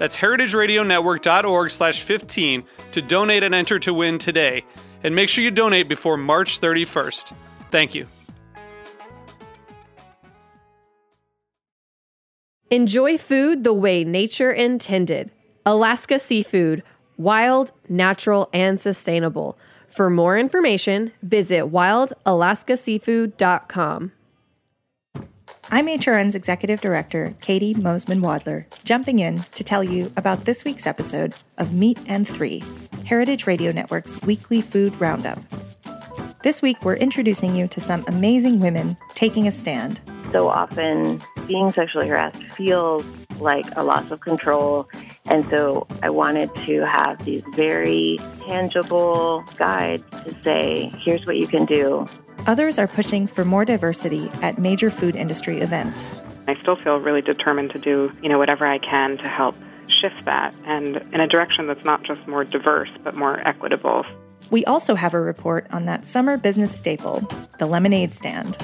That's heritageradionetwork.org slash 15 to donate and enter to win today. And make sure you donate before March 31st. Thank you. Enjoy food the way nature intended. Alaska Seafood, wild, natural, and sustainable. For more information, visit wildalaskaseafood.com. I'm HRN's Executive Director, Caity Moseman Wadler, jumping in to tell you about this week's episode of Meat and Three, Heritage Radio Network's weekly food roundup. This week, we're introducing you to some amazing women taking a stand. So often, being sexually harassed feels like a loss of control. And so I wanted to have these very tangible guides to say, here's what you can do Others are pushing for more diversity at major food industry events. I still feel really determined to do, you know, whatever I can to help shift that and in a direction that's not just more diverse but more equitable. We also have a report on that summer business staple, the lemonade stand.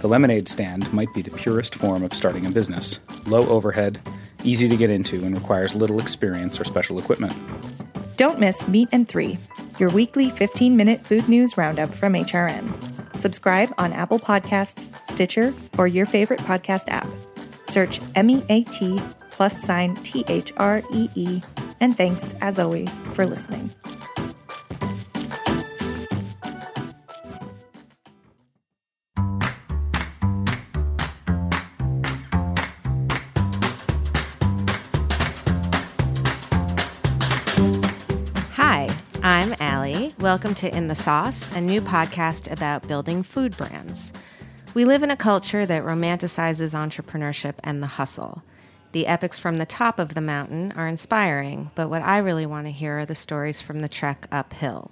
The lemonade stand might be the purest form of starting a business. Low overhead, easy to get into, and requires little experience or special equipment. Don't miss Meat and Three, your weekly 15 minute food news roundup from HRN. Subscribe on Apple Podcasts, Stitcher, or your favorite podcast app. Search M E A T plus sign T H R E E. And thanks, as always, for listening. Welcome to In the Sauce, a new podcast about building food brands. We live in a culture that romanticizes entrepreneurship and the hustle. The epics from the top of the mountain are inspiring, but what I really want to hear are the stories from the trek uphill.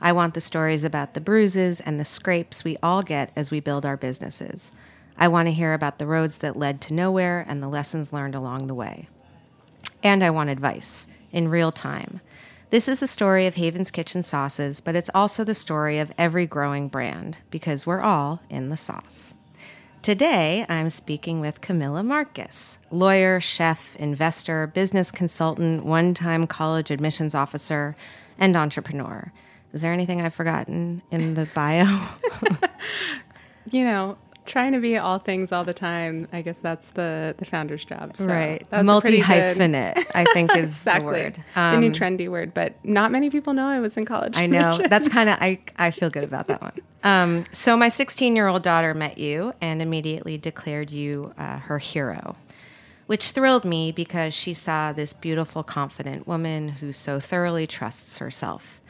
I want the stories about the bruises and the scrapes we all get as we build our businesses. I want to hear about the roads that led to nowhere and the lessons learned along the way. And I want advice in real time. This is the story of Haven's Kitchen Sauces, but it's also the story of every growing brand because we're all in the sauce. Today, I'm speaking with Camilla Marcus, lawyer, chef, investor, business consultant, one time college admissions officer, and entrepreneur. Is there anything I've forgotten in the bio? you know, trying to be all things all the time. I guess that's the the founder's job. So right. that's Multi hyphenate, I think is exactly the word. the new Um, trendy word. But not many people know I was in college. I know. That's kind of I I feel good about that one. Um, so my 16 year old daughter met you and immediately declared you uh, her hero, which thrilled me because she saw this beautiful, confident woman who so thoroughly trusts herself,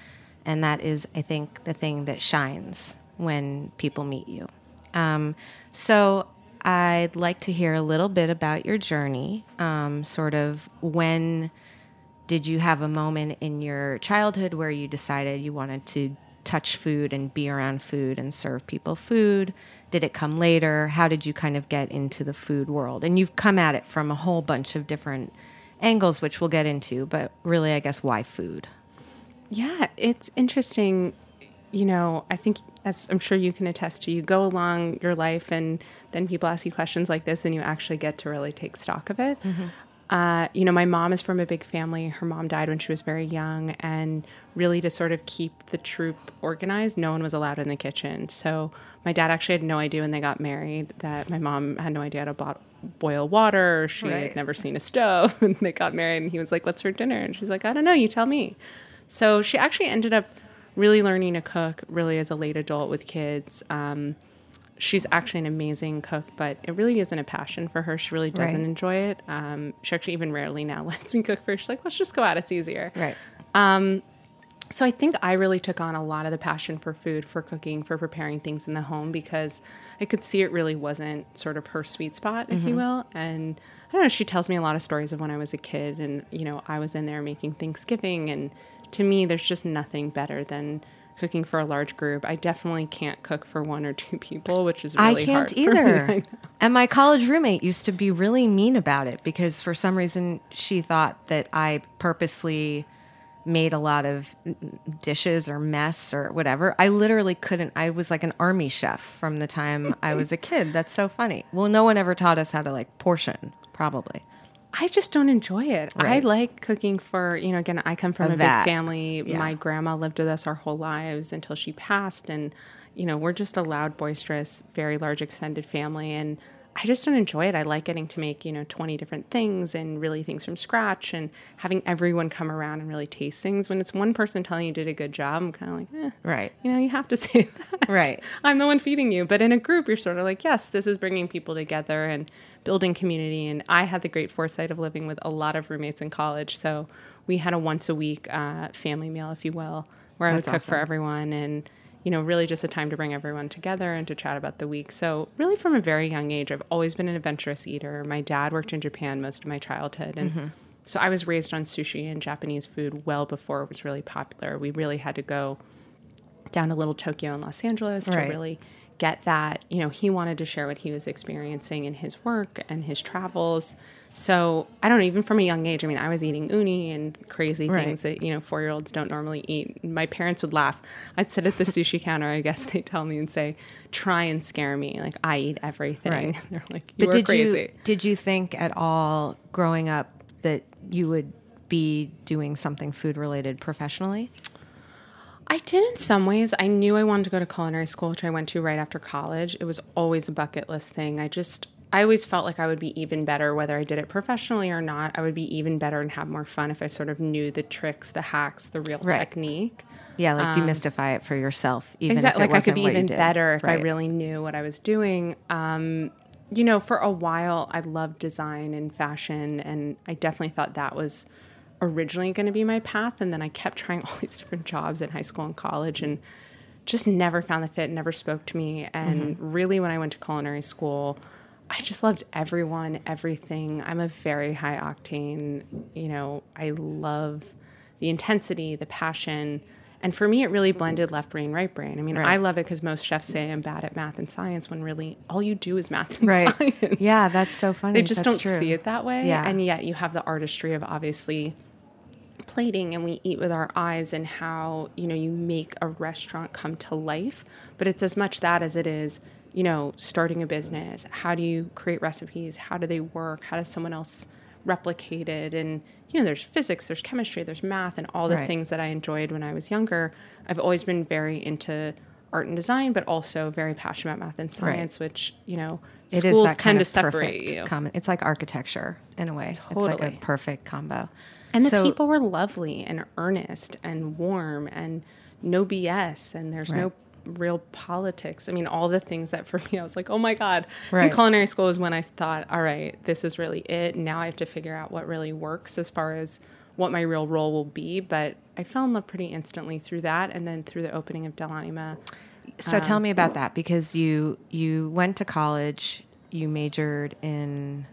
and that is, I think, the thing that shines when people meet you. Um, so I'd like to hear a little bit about your journey, um, sort of when did you have a moment in your childhood where you decided you wanted to touch food and be around food and serve people food? Did it come later? How did you kind of get into the food world? And you've come at it from a whole bunch of different angles, which we'll get into, but really, I guess, why food? Yeah, it's interesting. You know, I think, as I'm sure you can attest to, you go along your life and then people ask you questions like this and you actually get to really take stock of it. Uh, you know, my mom is from a big family. Her mom died when she was very young, and really to sort of keep the troop organized, no one was allowed in the kitchen. So my dad actually had no idea when they got married that my mom had no idea how to bo- boil water. She Right. had never seen a stove, and they got married. And he was like, "What's for dinner?" And she's like, "I don't know. You tell me." So she actually ended up really learning to cook really as a late adult with kids. Um, she's actually an amazing cook, but it really isn't a passion for her. She really doesn't Right. enjoy it. Um, she actually even rarely now lets me cook for her. She's like, let's just go out. It's easier. Right. So I think I really took on a lot of the passion for food, for cooking, for preparing things in the home because I could see it really wasn't sort of her sweet spot, if you will. And I don't know, she tells me a lot of stories of when I was a kid and, you know, I was in there making Thanksgiving. And to me, there's just nothing better than cooking for a large group. I definitely can't cook for one or two people, which is really hard. I can't hard for me. Either. And my college roommate used to be really mean about it because for some reason she thought that I purposely made a lot of dishes or mess or whatever. I literally couldn't. I was like an army chef from the time I was a kid. That's so funny. Well, no one ever taught us how to like portion, probably. I just don't enjoy it. I like cooking for, you know, again, I come from A a, big family. Yeah. My grandma lived with us our whole lives until she passed. And, you know, we're just a loud, boisterous, very large extended family. And I just don't enjoy it. I like getting to make, you know, 20 different things and really things from scratch and having everyone come around and really taste things. When it's one person telling you did a good job, I'm kind of like, eh, Right. you know, you have to say that. Right. I'm the one feeding you. But in a group, you're sort of like, yes, this is bringing people together and building community. And I had the great foresight of living with a lot of roommates in college. So we had a once a week uh, family meal, if you will, where I would That's cook for everyone and, you know, really just a time to bring everyone together and to chat about the week. So, really, from a very young age, I've always been an adventurous eater. My dad worked in Japan most of my childhood. And Mm-hmm. so I was raised on sushi and Japanese food well before it was really popular. We really had to go down to little Tokyo and Los Angeles to really get that. You know, he wanted to share what he was experiencing in his work and his travels. So I don't know, even from a young age, I mean, I was eating uni and crazy Right. things that, you know, four year olds don't normally eat. My parents would laugh. I'd sit at the sushi counter, I guess they'd tell me and say, try and scare me. Like, I eat everything. Right. They're like, you But did crazy. you did you think at all growing up that you would be doing something food related professionally? I did in some ways. I knew I wanted to go to culinary school, which I went to right after college. It was always a bucket list thing. I just, I always felt like I would be even better whether I did it professionally or not. I would be even better and have more fun if I sort of knew the tricks, the hacks, the real Right. technique. Yeah, like demystify it for yourself. Even exactly. if it Like I could be even better if I really knew what I was doing. Um, you know, for a while, I loved design and fashion, and I definitely thought that was originally going to be my path. And then I kept trying all these different jobs in high school and college, and just never found the fit, never spoke to me. And mm-hmm. really, when I went to culinary school, I just loved everyone, everything. I'm a very high octane, you know, I love the intensity, the passion. And for me, it really blended left brain, right brain. I mean, I love it because most chefs say I'm bad at math and science when really all you do is math and Right. science. Yeah, that's so funny. They just That's don't true. see it that way. Yeah. And yet you have the artistry of obviously plating and we eat with our eyes and how, you know, you make a restaurant come to life. But it's as much that as it is, you know, starting a business. How do you create recipes? How do they work? How does someone else replicate it? And, you know, there's physics, there's chemistry, there's math, and all the Right. things that I enjoyed when I was younger. I've always been very into art and design, but also very passionate about math and science, which, you know, It schools tend to separate you. common- it's like architecture in a way. Totally. It's like a perfect combo. And the So- people were lovely and earnest and warm and no BS and there's no real politics. I mean, all the things that for me, I was like, oh my God. Right. In culinary school is when I thought, all right, this is really it. Now I have to figure out what really works as far as what my real role will be. But I fell in love pretty instantly through that and then through the opening of Del Anima. So Um, tell me about that because you you went to college, you majored in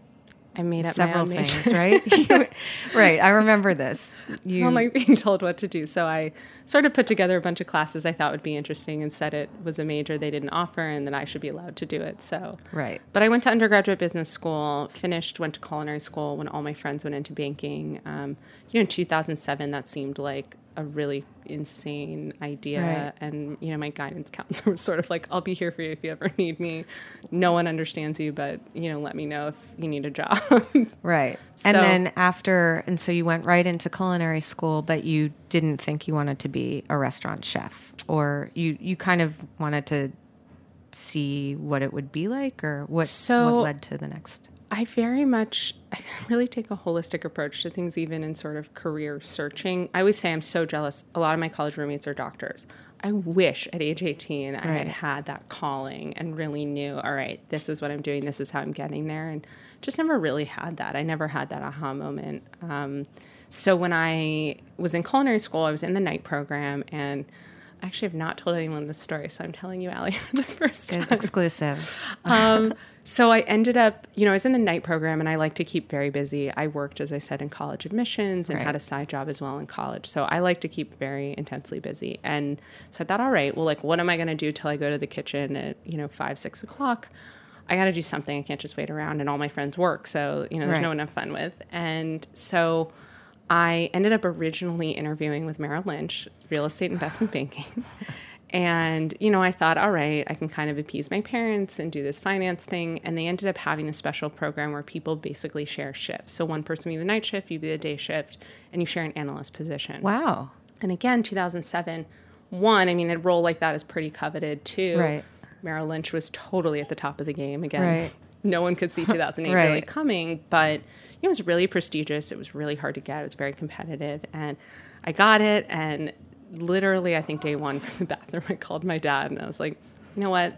I made up several my own major. things, right? right. I remember this. You I'm like being told what to do. So I sort of put together a bunch of classes I thought would be interesting and said it was a major they didn't offer and that I should be allowed to do it. So Right. But I went to undergraduate business school, finished, went to culinary school when all my friends went into banking. Um, you know, in 2007, that seemed like a really insane idea. Right. And, you know, my guidance counselor was sort of like, I'll be here for you if you ever need me. No one understands you, but, you know, let me know if you need a job. Right. And then after, and so you went right into culinary school, but you didn't think you wanted to be a restaurant chef, or you you kind of wanted to see what it would be like, or what So- what led to the next. I very much, I really take a holistic approach to things, even in sort of career searching. I always say I'm so jealous. A lot of my college roommates are doctors. I wish at age 18 I had had that calling and really knew, all right, this is what I'm doing, this is how I'm getting there. And just never really had that. I never had that aha moment. Um, so when I was in culinary school, I was in the night program and I actually have not told anyone this story, so I'm telling you, Ali, for the first time. Exclusive. Um, so I ended up, you know, I was in the night program and I like to keep very busy. I worked, as I said, in college admissions and Right. had a side job as well in college. So I like to keep very intensely busy. And so I thought, all right, well, like, what am I going to do till I go to the kitchen at, you know, five, six o'clock? I got to do something. I can't just wait around and all my friends work. So, you know, there's Right. no one to have fun with. And so I ended up originally interviewing with Merrill Lynch, real estate investment banking. And, you know, I thought, all right, I can kind of appease my parents and do this finance thing. And they ended up having a special program where people basically share shifts. So one person would be the night shift, you be the day shift, and you share an analyst position. Wow. And again, 2007, one, I mean, a role like that is pretty coveted. Two, Right. Merrill Lynch was totally at the top of the game. Again, Right. no one could see 2008 really coming, but you know, it was really prestigious. It was really hard to get. It was very competitive, and I got it. And literally, I think day one from the bathroom, I called my dad, and I was like, you know what?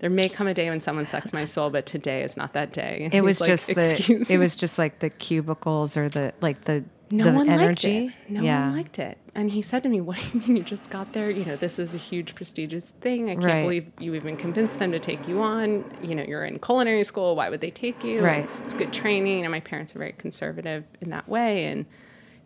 There may come a day when someone sucks my soul, but today is not that day. And It was like, just the. It was just like the cubicles or the like the no the one energy. liked it. No yeah. one liked it. And he said to me, What do you mean you just got there? You know, this is a huge prestigious thing. I can't Right. believe you even convinced them to take you on. You know, you're in culinary school. Why would they take you? Right. It's good training. And my parents are very conservative in that way. And,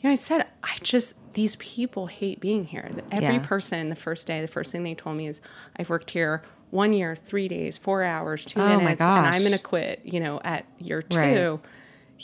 you know, I said, I just, these people hate being here. Every Yeah. person, the first day, the first thing they told me is, I've worked here one year, three days, four hours, two Oh minutes, and I'm going to quit, you know, at year two Right.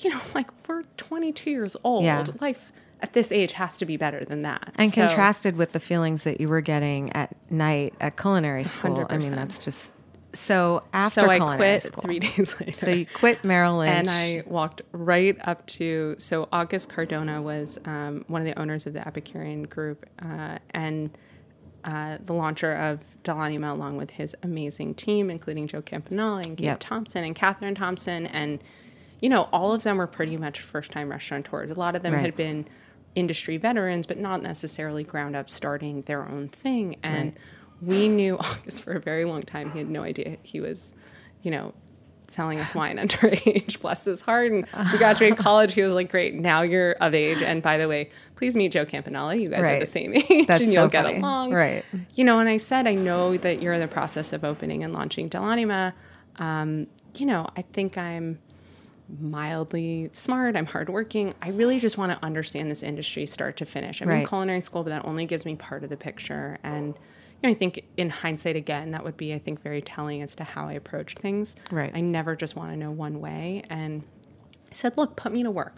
you know, like we're 22 years old. Yeah. Life at this age has to be better than that. And So- contrasted with the feelings that you were getting at night at culinary school. I mean, that's just so after so I quit school. three days later. So you quit Merrill Lynch. and I walked right up to so August Cardona was um, one of the owners of the Epicurean Group uh, and uh, the launcher of Delanima along with his amazing team, including Joe Campanale and Gabe Yep. Thompson and Catherine Thompson, and you know all of them were pretty much first-time restaurateurs. A lot of them Right. had been industry veterans, but not necessarily ground up starting their own thing. And we knew August for a very long time. He had no idea he was, you know, selling us wine underage. Bless his heart. And we graduated college. He was like, "Great, now you're of age." And by the way, please meet Joe Campanale. You guys are the same age, That's and you'll so get funny. along, Right. You know. And I said, I know that you're in the process of opening and launching Delanima. Um, you know, I think I'm mildly smart. I'm hardworking. I really just want to understand this industry start to finish. I'm in culinary school, but that only gives me part of the picture. And you know, I think in hindsight, again, that would be, I think, very telling as to how I approached things. Right. I never just want to know one way. And I said, look, put me to work.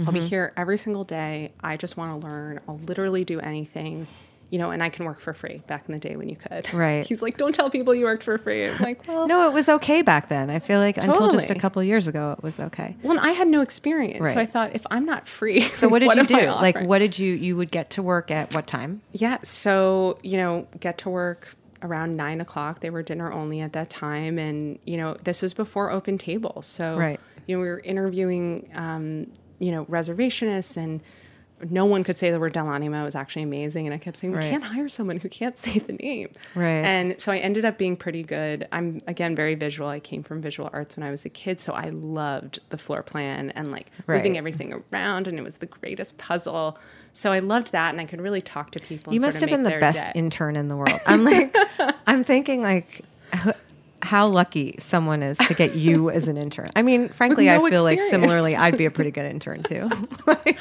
I'll Mm-hmm. be here every single day. I just want to learn. I'll literally do anything. You know, and I can work for free back in the day when you could. Right. He's like, don't tell people you worked for free. I'm like, well, no, it was okay back then. I feel like until just a Totally. couple years ago, it was okay. Well, I had no experience, so I thought if I'm not free, So what did you do? Like, what did you? You would get to work at what time? Yeah, so you know, get to work around nine o'clock. They were dinner only at that time, and you know, this was before open table. So Right. you know, we were interviewing, um, you know, reservationists and. No one could say the word Delanima. It was actually amazing. And I kept saying, we Right. can't hire someone who can't say the name. Right. And so I ended up being pretty good. I'm, again, very visual. I came from visual arts when I was a kid. So I loved the floor plan and like moving everything around. And it was the greatest puzzle. So I loved that. And I could really talk to people. You must have been the best day. intern in the world. I'm like, I'm thinking like. How lucky someone is to get you as an intern. I mean, frankly, no I feel like similarly, I'd be a pretty good intern too. Like,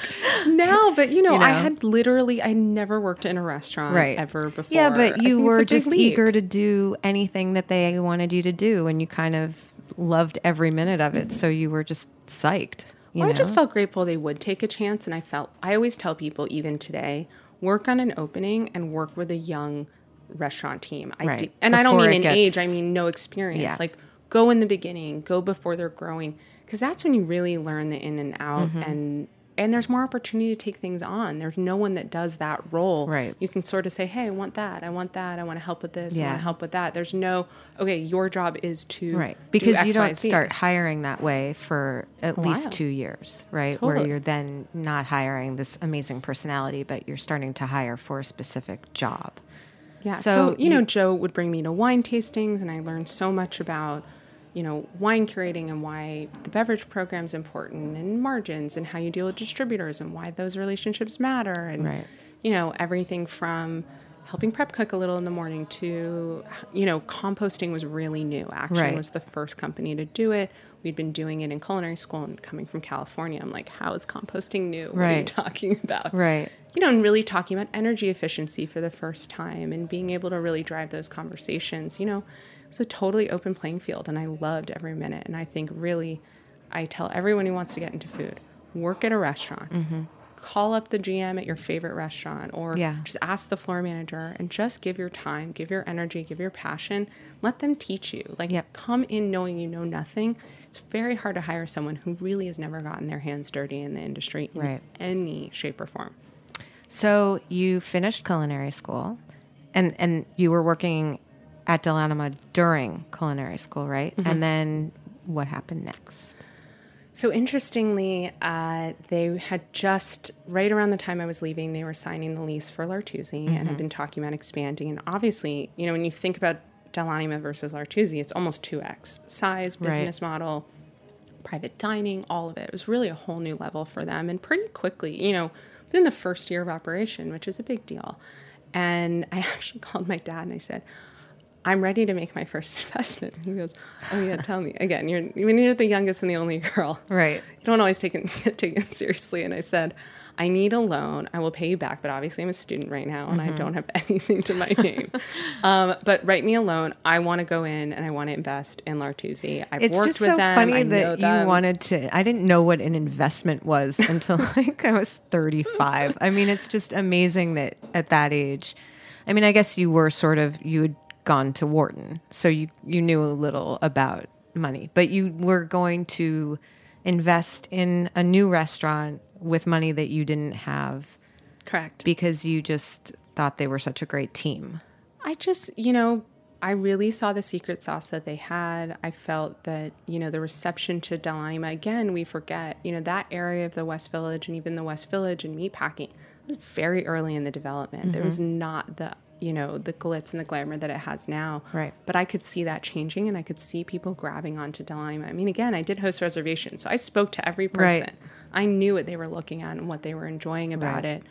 No, but you know, You I had literally, I never worked in a restaurant right. ever before. Yeah, but you were just leap. eager to do anything that they wanted you to do, and you kind of loved every minute of it. So you were just psyched. You Well, know? I just felt grateful they would take a chance, and I felt I always tell people, even today, work on an opening and work with a young restaurant team. I Right. de- and I don't mean in age; I mean no experience. Yeah. Like go in the beginning, go before they're growing, because that's when you really learn the in and out Mm-hmm. and and there's more opportunity to take things on. There's no one that does that role. Right. You can sort of say, "Hey, I want that. I want that. I want to help with this. I want to help with that." There's no, "Okay, your job is to Right. do Because X, you don't Z." start hiring that way for at least two years, right? Where you're then not hiring this amazing personality, but you're starting to hire for a specific job. Yeah. So So, you know, Joe would bring me to wine tastings, and I learned so much about, you know, wine curating and why the beverage program is important, and margins, and how you deal with distributors, and why those relationships matter, and Right. you know, everything from helping prep cook a little in the morning to, you know, composting was really new. Action Right. was the first company to do it. We'd been doing it in culinary school, and coming from California, I'm like, how is composting new? What are you talking about? Right. You know, and really talking about energy efficiency for the first time and being able to really drive those conversations, you know, it's a totally open playing field and I loved every minute. And I think really, I tell everyone who wants to get into food, work at a restaurant, mm-hmm. call up the GM at your favorite restaurant or Yeah. just ask the floor manager and just give your time, give your energy, give your passion, let them teach you. Like, Yep. come in knowing you know nothing. It's very hard to hire someone who really has never gotten their hands dirty in the industry in Right. any shape or form. So you finished culinary school, and and you were working at Del Anima during culinary school, right? Mm-hmm. And then what happened next? So interestingly, uh, they had just right around the time I was leaving, they were signing the lease for L'Artusi and had been talking about expanding. And obviously, you know, when you think about Del Anima versus L'Artusi, it's almost two x size, Right. business model, private dining, all of it. It was really a whole new level for them, and pretty quickly, you know, within the first year of operation, which is a big deal. And I actually called my dad and I said, I'm ready to make my first investment. He goes, Oh yeah, tell me. Again, you're when you're the youngest and the only girl. Right. You don't always take it get taken seriously. And I said, I need a loan. I will pay you back, but obviously I'm a student right now and I Mm-hmm. don't have anything to my name. um, but write me a loan. I want to go in and I want to invest in L'Artusi. I've It's worked just with so them. funny I that you wanted to. I didn't know what an investment was until like I was 35. I mean, it's just amazing that at that age. I mean, I guess you were sort of you had gone to Wharton, so you you knew a little about money, but you were going to invest in a new restaurant with money that you didn't have Correct. because you just thought they were such a great team. I just, you know, I really saw the secret sauce that they had. I felt that, you know, the reception to Del Anima, again, we forget, you know, that area of the West Village and even the West Village and meatpacking was very early in the development. There mm-hmm. was not the, you know, the glitz and the glamour that it has now. Right. But I could see that changing and I could see people grabbing onto Del Anima. I mean, again, I did host reservations, so I spoke to every Right. person. I knew what they were looking at and what they were enjoying about Right. it.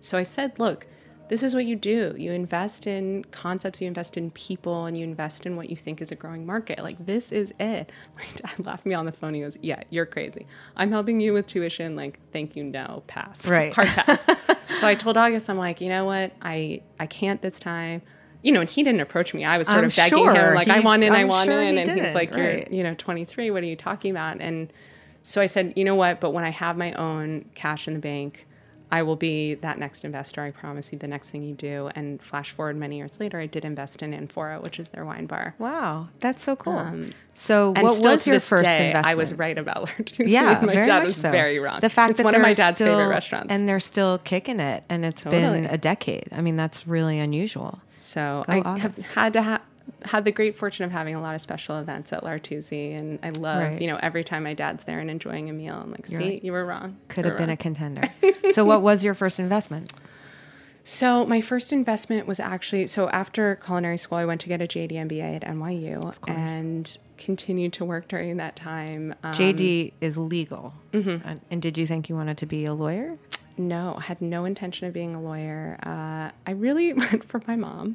So I said, look, this is what you do. You invest in concepts, you invest in people, and you invest in what you think is a growing market. Like, this is it. My dad laughed me on the phone. He goes, Yeah, you're crazy. I'm helping you with tuition. Like, thank you, no, pass. Right. Hard pass. so I told August, I'm like, you know what? I, I can't this time. You know, and he didn't approach me. I was sort I'm of begging sure him, like, I he- want in, i I'm want sure in. he And he's like, You're, right. you know, 23. What are you talking about? And so I said, you know what? But when I have my own cash in the bank, I will be that next investor. I promise you the next thing you do. And flash forward many years later, I did invest in Anfora, which is their wine bar. Wow, that's so cool. Um, so, And what still was to your this first day, investment? I was right about L'Artusi. Yeah, my very dad was so. very wrong. The fact it's that one of my dad's still- favorite restaurants. and they're still kicking it, and it's been a decade. I mean, that's really unusual. So Go I have had to ha- had the great fortune of having a lot of special events at L'Artusi, and I love Right. you know every time my dad's there and enjoying a meal. I'm like, see, you were wrong. Could have were been a contender. so, what was your first investment? So my first investment was actually so after culinary school, I went to get a JD MBA at NYU and continued to work during that time. Um, JD is legal. And, and did you think you wanted to be a lawyer? No, had no intention of being a lawyer. Uh, I really went for my mom.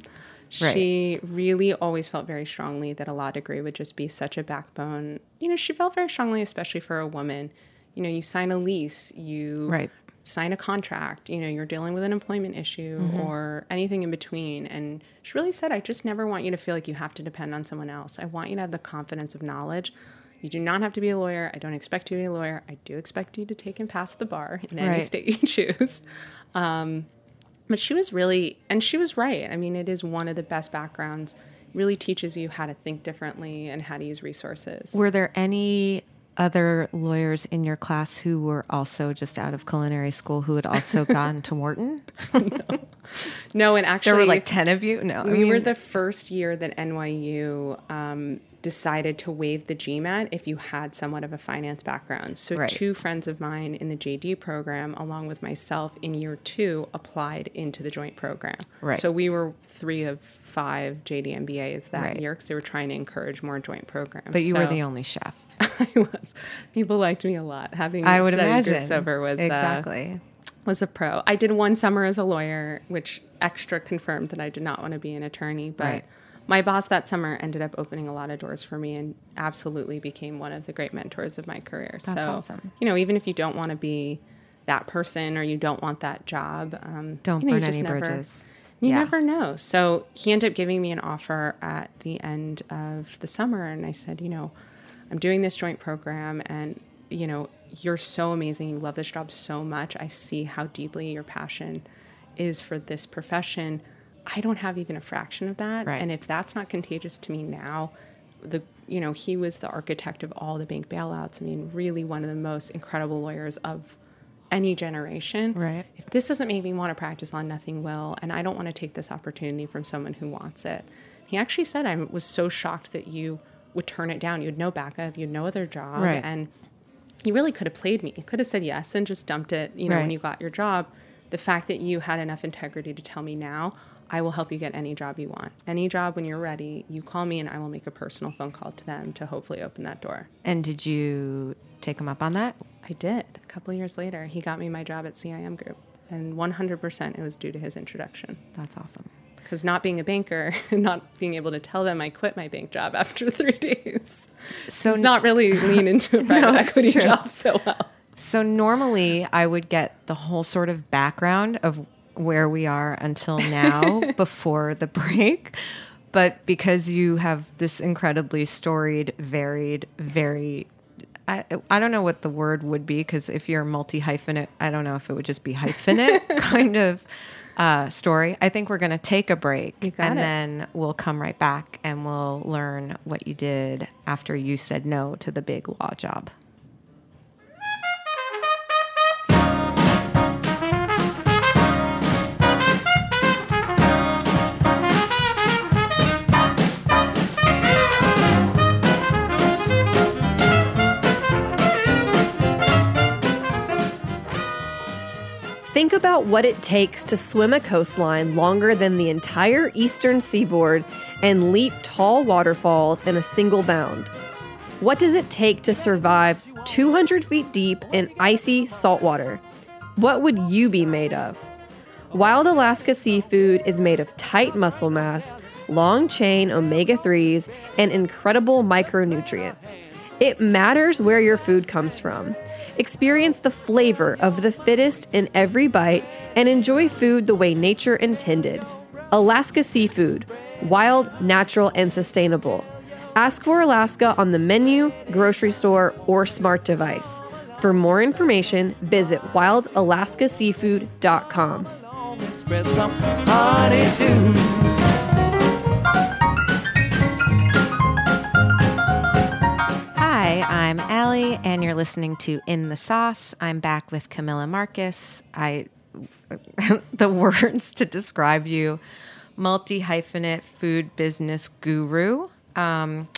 She really always felt very strongly that a law degree would just be such a backbone. You know, she felt very strongly, especially for a woman. You know, you sign a lease, you Right. sign a contract, you know, you're dealing with an employment issue or anything in between. And she really said, I just never want you to feel like you have to depend on someone else. I want you to have the confidence of knowledge. You do not have to be a lawyer. I don't expect you to be a lawyer. I do expect you to take and pass the bar in any Right. state you choose. Um, but she was really, and she was right. I mean, it is one of the best backgrounds. Really teaches you how to think differently and how to use resources. Were there any other lawyers in your class who were also just out of culinary school who had also gone to Wharton? No, no. and actually, There were like 10 of you? No. I we were the first year that NYU um, decided to waive the GMAT if you had somewhat of a finance background. So, Right. two friends of mine in the JD program, along with myself in year two, applied into the joint program. Right. So, we were three of five JD MBAs that Right. year because they were trying to encourage more joint programs. But you were the only chef. I was. People liked me a lot. Having I would imagine. groups over was uh, exactly. was a pro. I did one summer as a lawyer, which extra confirmed that I did not want to be an attorney. But Right. My boss that summer ended up opening a lot of doors for me and absolutely became one of the great mentors of my career. That's so, awesome. you know, even if you don't want to be that person or you don't want that job, um, Don't you know, you burn any never- bridges. You Yeah. never know. So he ended up giving me an offer at the end of the summer, and I said, you know, I'm doing this joint program, and you know, you're so amazing. You love this job so much. I see how deeply your passion is for this profession. I don't have even a fraction of that, Right. and if that's not contagious to me now, the you know he was the architect of all the bank bailouts. I mean, really one of the most incredible lawyers of any generation. Right. If this doesn't make me want to practice on nothing will, and I don't want to take this opportunity from someone who wants it. He actually said I was so shocked that you would turn it down. You had no backup, you had no other job, Right. and he really could have played me. He could have said yes and just dumped it, you know, when you got your job. The fact that you had enough integrity to tell me now, I will help you get any job you want. Any job when you're ready, you call me and I will make a personal phone call to them to hopefully open that door. And did you take him up on that? I did. A couple years later, he got me my job at CIM Group. And 100% it was due to his introduction. That's awesome. Because not being a banker and not being able to tell them I quit my bank job after three days So not really lean into a private it's equity job so well. So normally I would get the whole sort of background of where we are until now before the break. But because you have this incredibly storied, varied, very I, I don't know what the word would be because if you're multi hyphenate, I don't know if it would just be hyphenate kind of uh, story. I think we're going to take a break and it. then we'll come right back and we'll learn what you did after you said no to the big law job. Think about what it takes to swim a coastline longer than the entire eastern seaboard and leap tall waterfalls in a single bound. What does it take to survive 200 feet deep in icy saltwater? What would you be made of? Wild Alaska seafood is made of tight muscle mass, long chain omega 3s, and incredible micronutrients. It matters where your food comes from. Experience the flavor of the fittest in every bite and enjoy food the way nature intended. Alaska Seafood wild, natural, and sustainable. Ask for Alaska on the menu, grocery store, or smart device. For more information, visit wildalaskaseafood.com. I'm Ali, and you're listening to In the Sauce. I'm back with Camilla Marcus. I, the words to describe you, multi hyphenate food business guru. Um,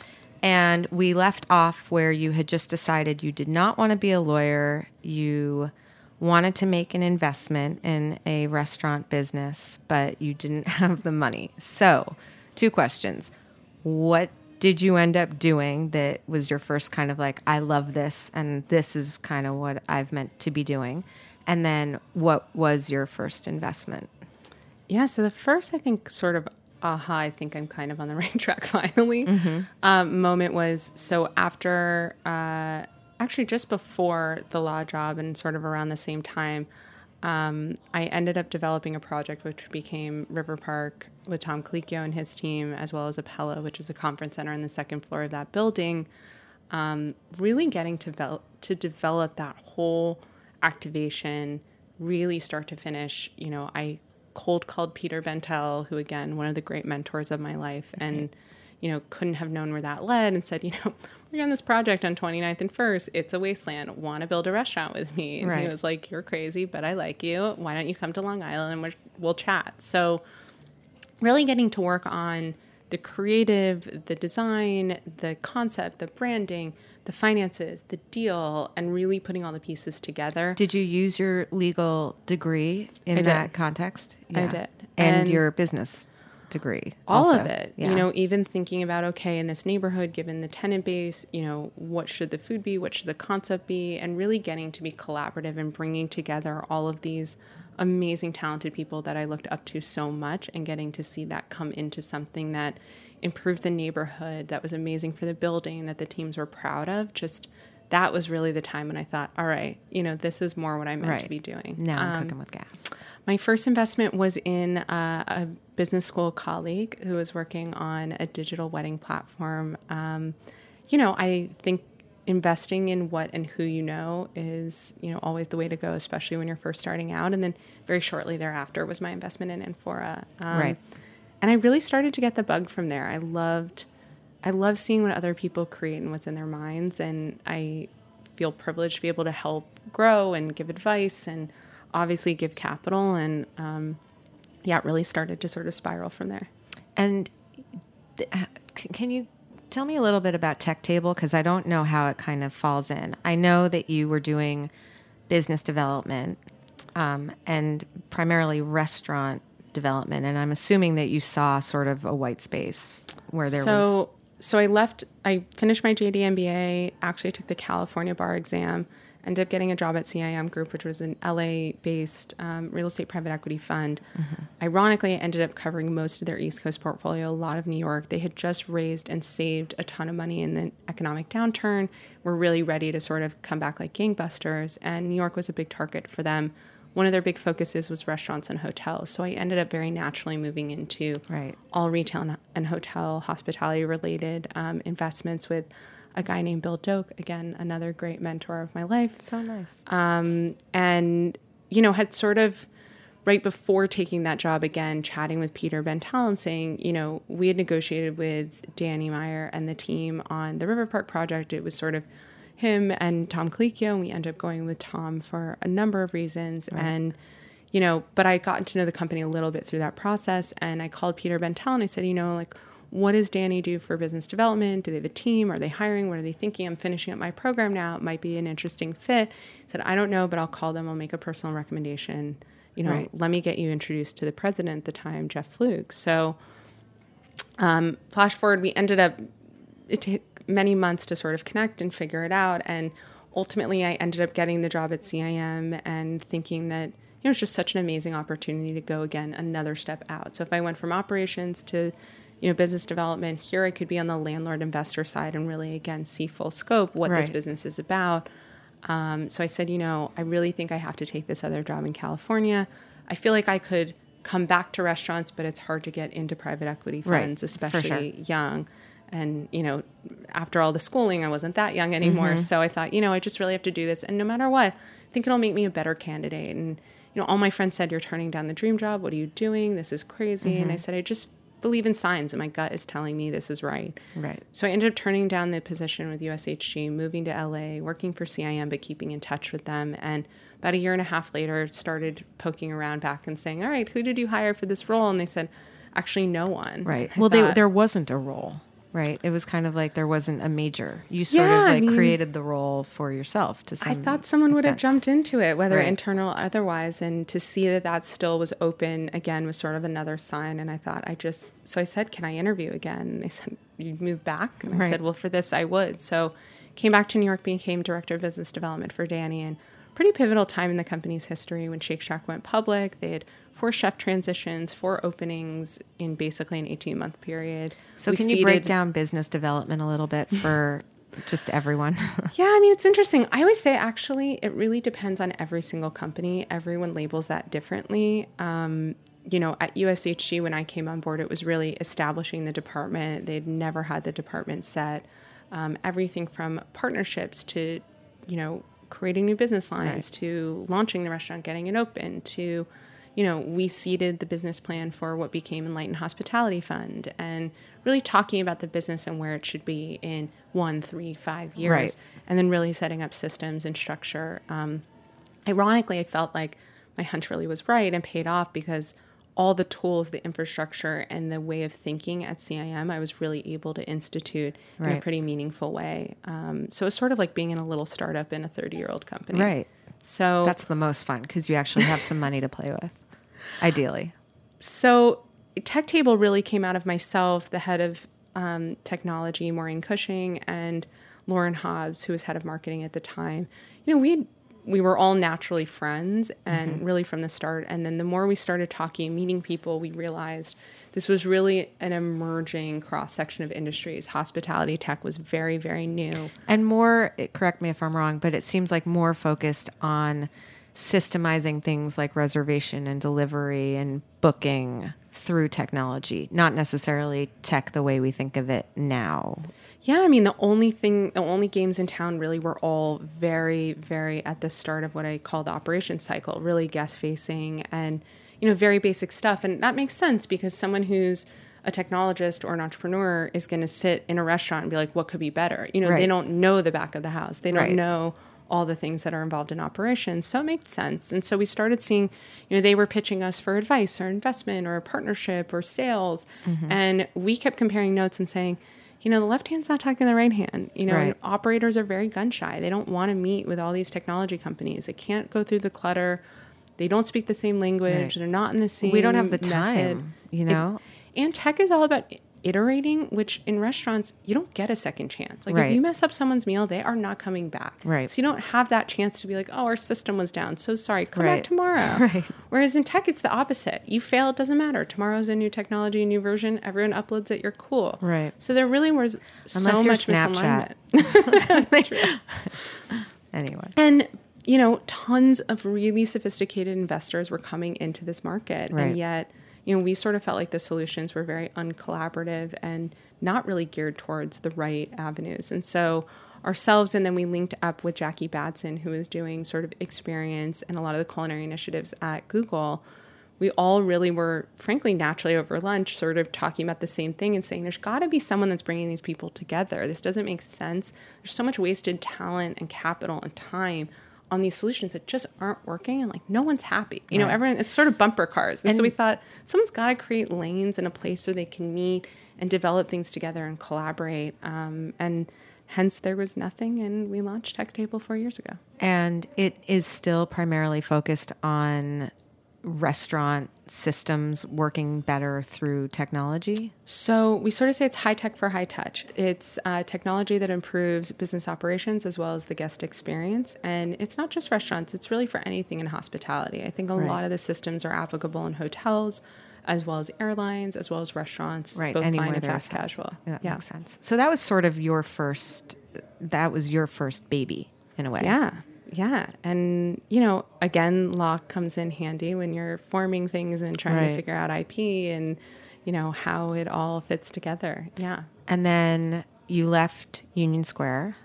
and we left off where you had just decided you did not want to be a lawyer. You wanted to make an investment in a restaurant business, but you didn't have the money. So, two questions. What did you end up doing that was your first kind of like, I love this, and this is kind of what I've meant to be doing? And then, what was your first investment? Yeah, so the first, I think, sort of aha, I think I'm kind of on the right track finally um, moment was so after, uh, actually just before the law job and sort of around the same time, um, I ended up developing a project which became River Park with Tom Colicchio and his team, as well as Apella, which is a conference center on the second floor of that building. Um, really getting to, vel- to develop that whole activation, really start to finish. You know, I cold called Peter Bentel, who again, one of the great mentors of my life, and you know, couldn't have known where that led and said, you know, we're on this project on 29th and 1st. It's a wasteland. Want to build a restaurant with me? And Right. he was like, you're crazy, but I like you. Why don't you come to Long Island and we're, we'll chat? So really getting to work on the creative, the design, the concept, the branding, the finances, the deal, and really putting all the pieces together. Did you use your legal degree in I did. that context? I did. And, And- your business degree. all also. of it Yeah. you know even thinking about okay in this neighborhood given the tenant base you know what should the food be what should the concept be and really getting to be collaborative and bringing together all of these amazing talented people that i looked up to so much and getting to see that come into something that improved the neighborhood that was amazing for the building that the teams were proud of just that was really the time when i thought all right you know this is more what i'm meant to be doing Now I'm Um, cooking with gas. my first investment was in uh, a business school colleague who was working on a digital wedding platform. Um, you know, I think investing in what and who you know is, you know, always the way to go, especially when you're first starting out. And then very shortly thereafter was my investment in Anfora. Um, Right. And I really started to get the bug from there. I loved, I love seeing what other people create and what's in their minds, and I feel privileged to be able to help grow and give advice and obviously give capital. And um, yeah, it really started to sort of spiral from there. And th- can you tell me a little bit about Tech Table? Because I don't know how it kind of falls in. I know that you were doing business development um, and primarily restaurant development, and I'm assuming that you saw sort of a white space where there so was. so I left. I finished my JD MBA. Actually, took the California bar exam. Ended up getting a job at CIM Group, which was an LA-based um, real estate private equity fund. Ironically, I ended up covering most of their East Coast portfolio, a lot of New York. They had just raised and saved a ton of money in the economic downturn. Were really ready to sort of come back like gangbusters, and New York was a big target for them. One of their big focuses was restaurants and hotels. So I ended up very naturally moving into Right. all retail and- and hotel hospitality related um, investments with a guy named Bill Doak, again, another great mentor of my life. So nice. Um, and, you know, had sort of right before taking that job again, chatting with Peter Bentel and saying, you know, we had negotiated with Danny Meyer and the team on the River Park project. It was sort of him and Tom Colicchio, and we ended up going with Tom for a number of reasons. And, you know, but I gotten to know the company a little bit through that process. And I called Peter Bentel and I said, you know, like, what does Danny do for business development? Do they have a team? Are they hiring? What are they thinking? I'm finishing up my program now. It might be an interesting fit. He said, I don't know, but I'll call them. I'll make a personal recommendation. You know, Right. let me get you introduced to the president at the time, Jeff Flug. So, um, flash forward, we ended up, it took many months to sort of connect and figure it out. And ultimately, I ended up getting the job at CIM and thinking that, you know, it's just such an amazing opportunity to go again another step out. So if I went from operations to, you know, business development, here I could be on the landlord investor side and really, again, see full scope what this business is about. Um, so I said, you know, I really think I have to take this other job in California. I feel like I could come back to restaurants, but it's hard to get into private equity Right, funds, for especially sure. young. And, you know, after all the schooling, I wasn't that young anymore. Mm-hmm. So I thought, you know, I just really have to do this. And no matter what, I think it'll make me a better candidate. And, you know, all my friends said, You're turning down the dream job. What are you doing? This is crazy. Mm-hmm. And I said, I just believe in signs, and my gut is telling me this is right. Right. So I ended up turning down the position with USHG, moving to LA, working for CIM, but keeping in touch with them. And about a year and a half later, started poking around back and saying, "All right, who did you hire for this role?" And they said, "Actually, no one." Right. I Well, they, there wasn't a role, right? It was kind of like there wasn't a major. You sort Yeah, of I like mean- created the role for yourself to some I thought someone would have jumped into it, whether Right. internal or otherwise, and to see that that still was open again was sort of another sign. And I thought, I just so I said, "Can I interview again?" And they said, "You move back," and I Right. said, "Well, for this, I would." So came back to New York, became director of business development for Danny, and pretty pivotal time in the company's history when Shake Shack went public. They had four chef transitions, four openings in basically an eighteen month period. So We can you break down business development a little bit for just everyone? Yeah, I mean, it's interesting. I always say actually, it really depends on every single company. Everyone labels that differently. Um, you know, at USHG, when I came on board, it was really establishing the department. They'd never had the department set. Um, everything from partnerships to, you know, creating new business lines to launching the restaurant, getting it open to, you know, we seeded the business plan for what became Enlightened Hospitality Fund and really talking about the business and where it should be in one, three, five years. Right. And then really setting up systems and structure. Um, ironically, I felt like my hunch really was right and paid off because all the tools, the infrastructure, and the way of thinking at CIM, I was really able to institute in a pretty meaningful way. Um, so it's sort of like being in a little startup in a 30 year old company. Right. So That's the most fun because you actually have some money to play with, ideally. so tech table really came out of myself the head of um, technology maureen cushing and lauren hobbs who was head of marketing at the time you know we had, we were all naturally friends and mm-hmm. really from the start. And then the more we started talking and meeting people we realized this was really an emerging cross section of industries. Hospitality tech was very very new. And more, eh, correct me if I'm wrong, but it seems like more focused on systemizing things like reservation and delivery and booking through technology, not necessarily tech the way we think of it now. Yeah, I mean, the only thing, the only games in town really were all very, very at the start of what I call the operation cycle, really guest facing and, you know, very basic stuff. And that makes sense because someone who's a technologist or an entrepreneur is going to sit in a restaurant and be like, what could be better? You know, they don't know the back of the house, they don't Right. know all the things that are involved in operations. So it makes sense. And so we started seeing, you know, they were pitching us for advice or investment or a partnership or sales. Mm-hmm. And we kept comparing notes and saying, you know, the left hand's not talking to the right hand. You know, Right. operators are very gun shy. They don't want to meet with all these technology companies. They can't go through the clutter. They don't speak the same language. Right. They're not in the same. We don't have the method. time, you It- know? and tech is all about iterating, which in restaurants you don't get a second chance. Like Right. if you mess up someone's meal, they are not coming back. Right. So you don't have that chance to be like, oh, our system was down. So sorry, come Right. back tomorrow. Right. Whereas in tech, it's the opposite. You fail, it doesn't matter. Tomorrow's a new technology, a new version. Everyone uploads it. You're cool. Right. So there really was Unless so much Snapchat. misalignment. Anyway. And you know, tons of really sophisticated investors were coming into this market, Right. and yet, you know, we sort of felt like the solutions were very uncollaborative and not really geared towards the right avenues. And so, ourselves, and then we linked up with Jackie Batson, who is doing sort of experience and a lot of the culinary initiatives at Google. We all really were, frankly, naturally over lunch, sort of talking about the same thing and saying, there's got to be someone that's bringing these people together. This doesn't make sense. There's so much wasted talent and capital and time on these solutions that just aren't working and like no one's happy. You know, everyone it's sort of bumper cars. And, so we thought someone's got to create lanes and a place where they can meet and develop things together and collaborate. Um, and hence there was nothing and we launched Tech Table four years ago. And it is still primarily focused on restaurant systems working better through technology. So we sort of say it's high tech for high touch. It's uh, technology that improves business operations as well as the guest experience. And it's not just restaurants, it's really for anything in hospitality. I think a Right. lot of the systems are applicable in hotels as well as airlines, as well as restaurants, Right. both anywhere fine and fast casual. Yeah, that makes sense. So that was sort of your first, that was your first baby in a way. Yeah. Yeah. And, you know, again, law comes in handy when you're forming things and trying Right. to figure out IP and, you know, how it all fits together. Yeah. And then you left Union Square.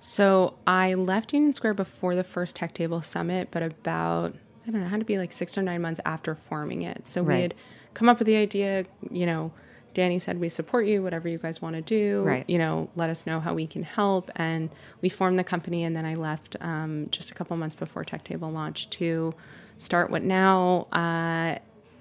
So I left Union Square before the first Tech Table Summit, but about, I don't know, had to be like six or nine months after forming it. So Right. we had come up with the idea, you know, Danny said, we support you, whatever you guys want to do. Right. You know, let us know how we can help. And we formed the company. And then I left um, just a couple months before Tech Table launched to start what now uh,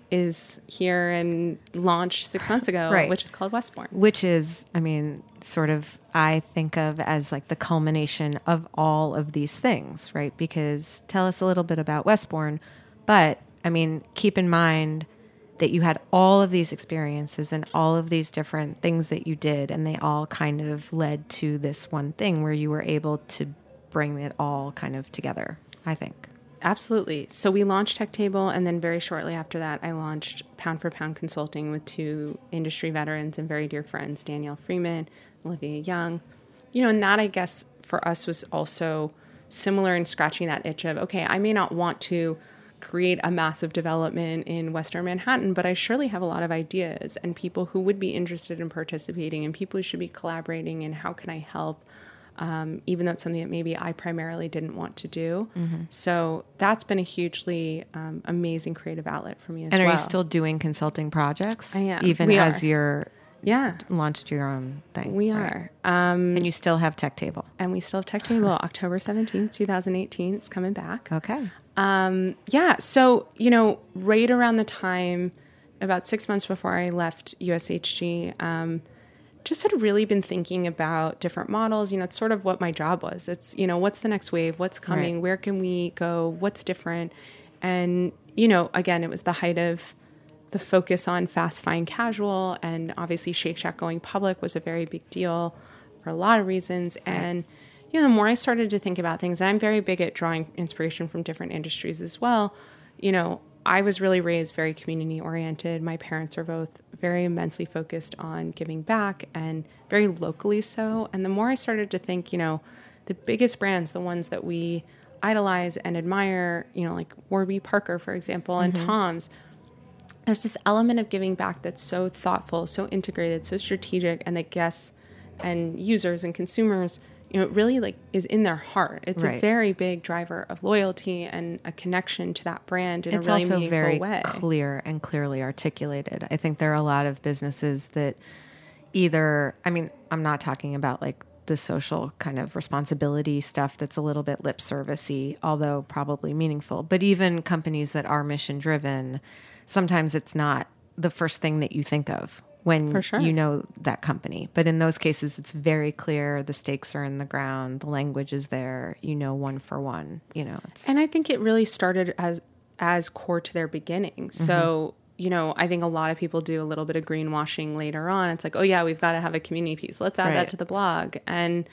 is here and launched six months ago, Right. which is called Westbourne. which is, I mean, sort of, I think of as like the culmination of all of these things, right? Because tell us a little bit about Westbourne, but I mean, keep in mind that you had all of these experiences and all of these different things that you did, and they all kind of led to this one thing where you were able to bring it all kind of together, I think. Absolutely. So we launched Tech Table, and then very shortly after that, I launched Pound for Pound Consulting with two industry veterans and very dear friends, Danielle Freeman, Olivia Young. You know, and that I guess for us was also similar in scratching that itch of okay, I may not want to create a massive development in Western Manhattan, but I surely have a lot of ideas and people who would be interested in participating and people who should be collaborating and how can I help um, even though it's something that maybe I primarily didn't want to do. So that's been a hugely um, amazing creative outlet for me as And well. are you still doing consulting projects? I am. Even We as are. you're Yeah, launched your own thing. we right? are. Um, And you still have Tech Table. and we still have Tech Table October 17th, 2018. It's coming back. Okay. Um, yeah. So, you know, right around the time, about six months before I left USHG, um, just had really been thinking about different models. You know, it's sort of what my job was. It's, you know, what's the next wave? What's coming? Right. Where can we go? What's different? And, you know, again, it was the height of the focus on fast, fine, casual. And obviously, Shake Shack going public was a very big deal for a lot of reasons. And, you know, the more I started to think about things, and I'm very big at drawing inspiration from different industries as well, you know, I was really raised very community oriented. My parents are both very immensely focused on giving back and very locally so. And the more I started to think, you know, the biggest brands, the ones that we idolize and admire, you know, like Warby Parker, for example, and mm-hmm. Tom's, there's this element of giving back that's so thoughtful, so integrated, so strategic, and that guests and users and consumers, you know, it really like is in their heart. It's a very big driver of loyalty and a connection to that brand in it's a really also meaningful very way. clear and clearly articulated. I think there are a lot of businesses that either, I mean, I'm not talking about like the social kind of responsibility stuff that's a little bit lip servicey, although probably meaningful, but even companies that are mission driven, sometimes it's not the first thing that you think of when sure. you know that company. But in those cases, it's very clear the stakes are in the ground, the language is there, you know, one for one, you know, it's And I think it really started as as core to their beginning. Mm-hmm. So, you know, I think a lot of people do a little bit of greenwashing later on. It's like, oh yeah, we've got to have a community piece. Let's add Right. that to the blog. And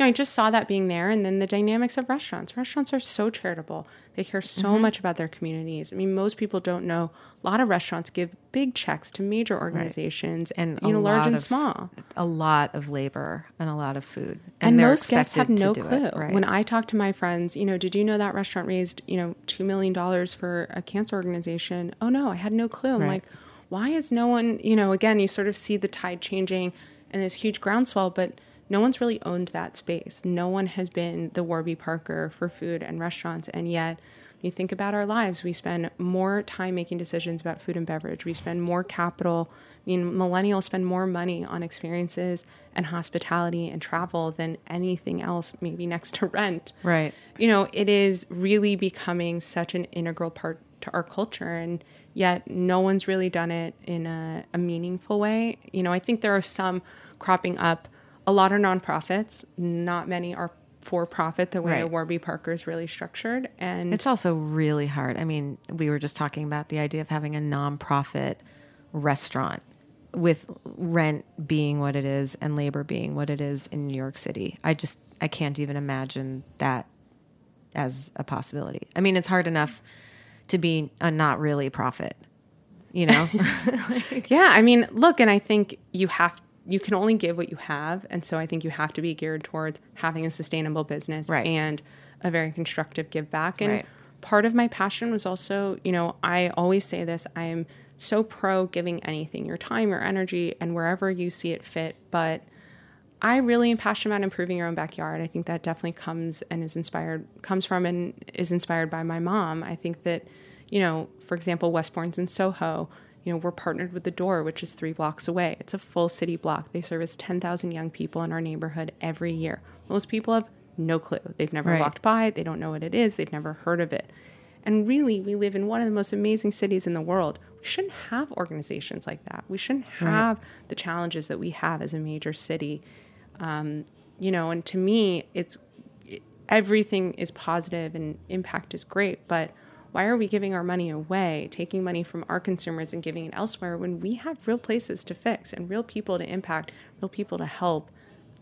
you know, I just saw that being there and then the dynamics of restaurants. Restaurants are so charitable. They care so mm-hmm. much about their communities. I mean, most people don't know a lot of restaurants give big checks to major organizations and you know, large and of- small. a lot of labor and a lot of food, and, they're most guests have no clue. it, right? When I talk to my friends, you know, did you know that restaurant raised, you know, two million dollars for a cancer organization? Oh no, I had no clue. I'm Right. like, why is no one, you know, again, you sort of see the tide changing and this huge groundswell, but no one's really owned that space. No one has been the Warby Parker for food and restaurants, and yet. when You think about our lives, we spend more time making decisions about food and beverage. We spend more capital. I mean, millennials spend more money on experiences and hospitality and travel than anything else, maybe next to rent. Right. You know, it is really becoming such an integral part to our culture. And yet, no one's really done it in a, a meaningful way. You know, I think there are some cropping up. A lot are nonprofits, not many are for profit the way Right. Warby Parker is really structured. And It's also really hard. I mean, we were just talking about the idea of having a nonprofit restaurant with rent being what it is and labor being what it is in New York City. I just I can't even imagine that as a possibility. I mean, it's hard enough to be a not really profit, you know? Yeah, I mean, look, and I think you have you can only give what you have, and so I think you have to be geared towards having a sustainable business Right. and a very constructive give back. And Right. part of my passion was also, you know, I always say this: I'm so pro giving anything, your time, your energy, and wherever you see it fit, but. I really am passionate about improving your own backyard. I think that definitely comes and is inspired, comes from and is inspired by my mom. I think that, you know, for example, Westbourne's in Soho. You know, we're partnered with The Door, which is three blocks away. It's a full city block. They service 10,000 young people in our neighborhood every year. Most people have no clue. They've never Right. walked by, they don't know what it is, they've never heard of it. And really, we live in one of the most amazing cities in the world. We shouldn't have organizations like that. We shouldn't have the challenges that we have as a major city um, you know and to me it's everything is positive and impact is great but why are we giving our money away taking money from our consumers and giving it elsewhere when we have real places to fix and real people to impact real people to help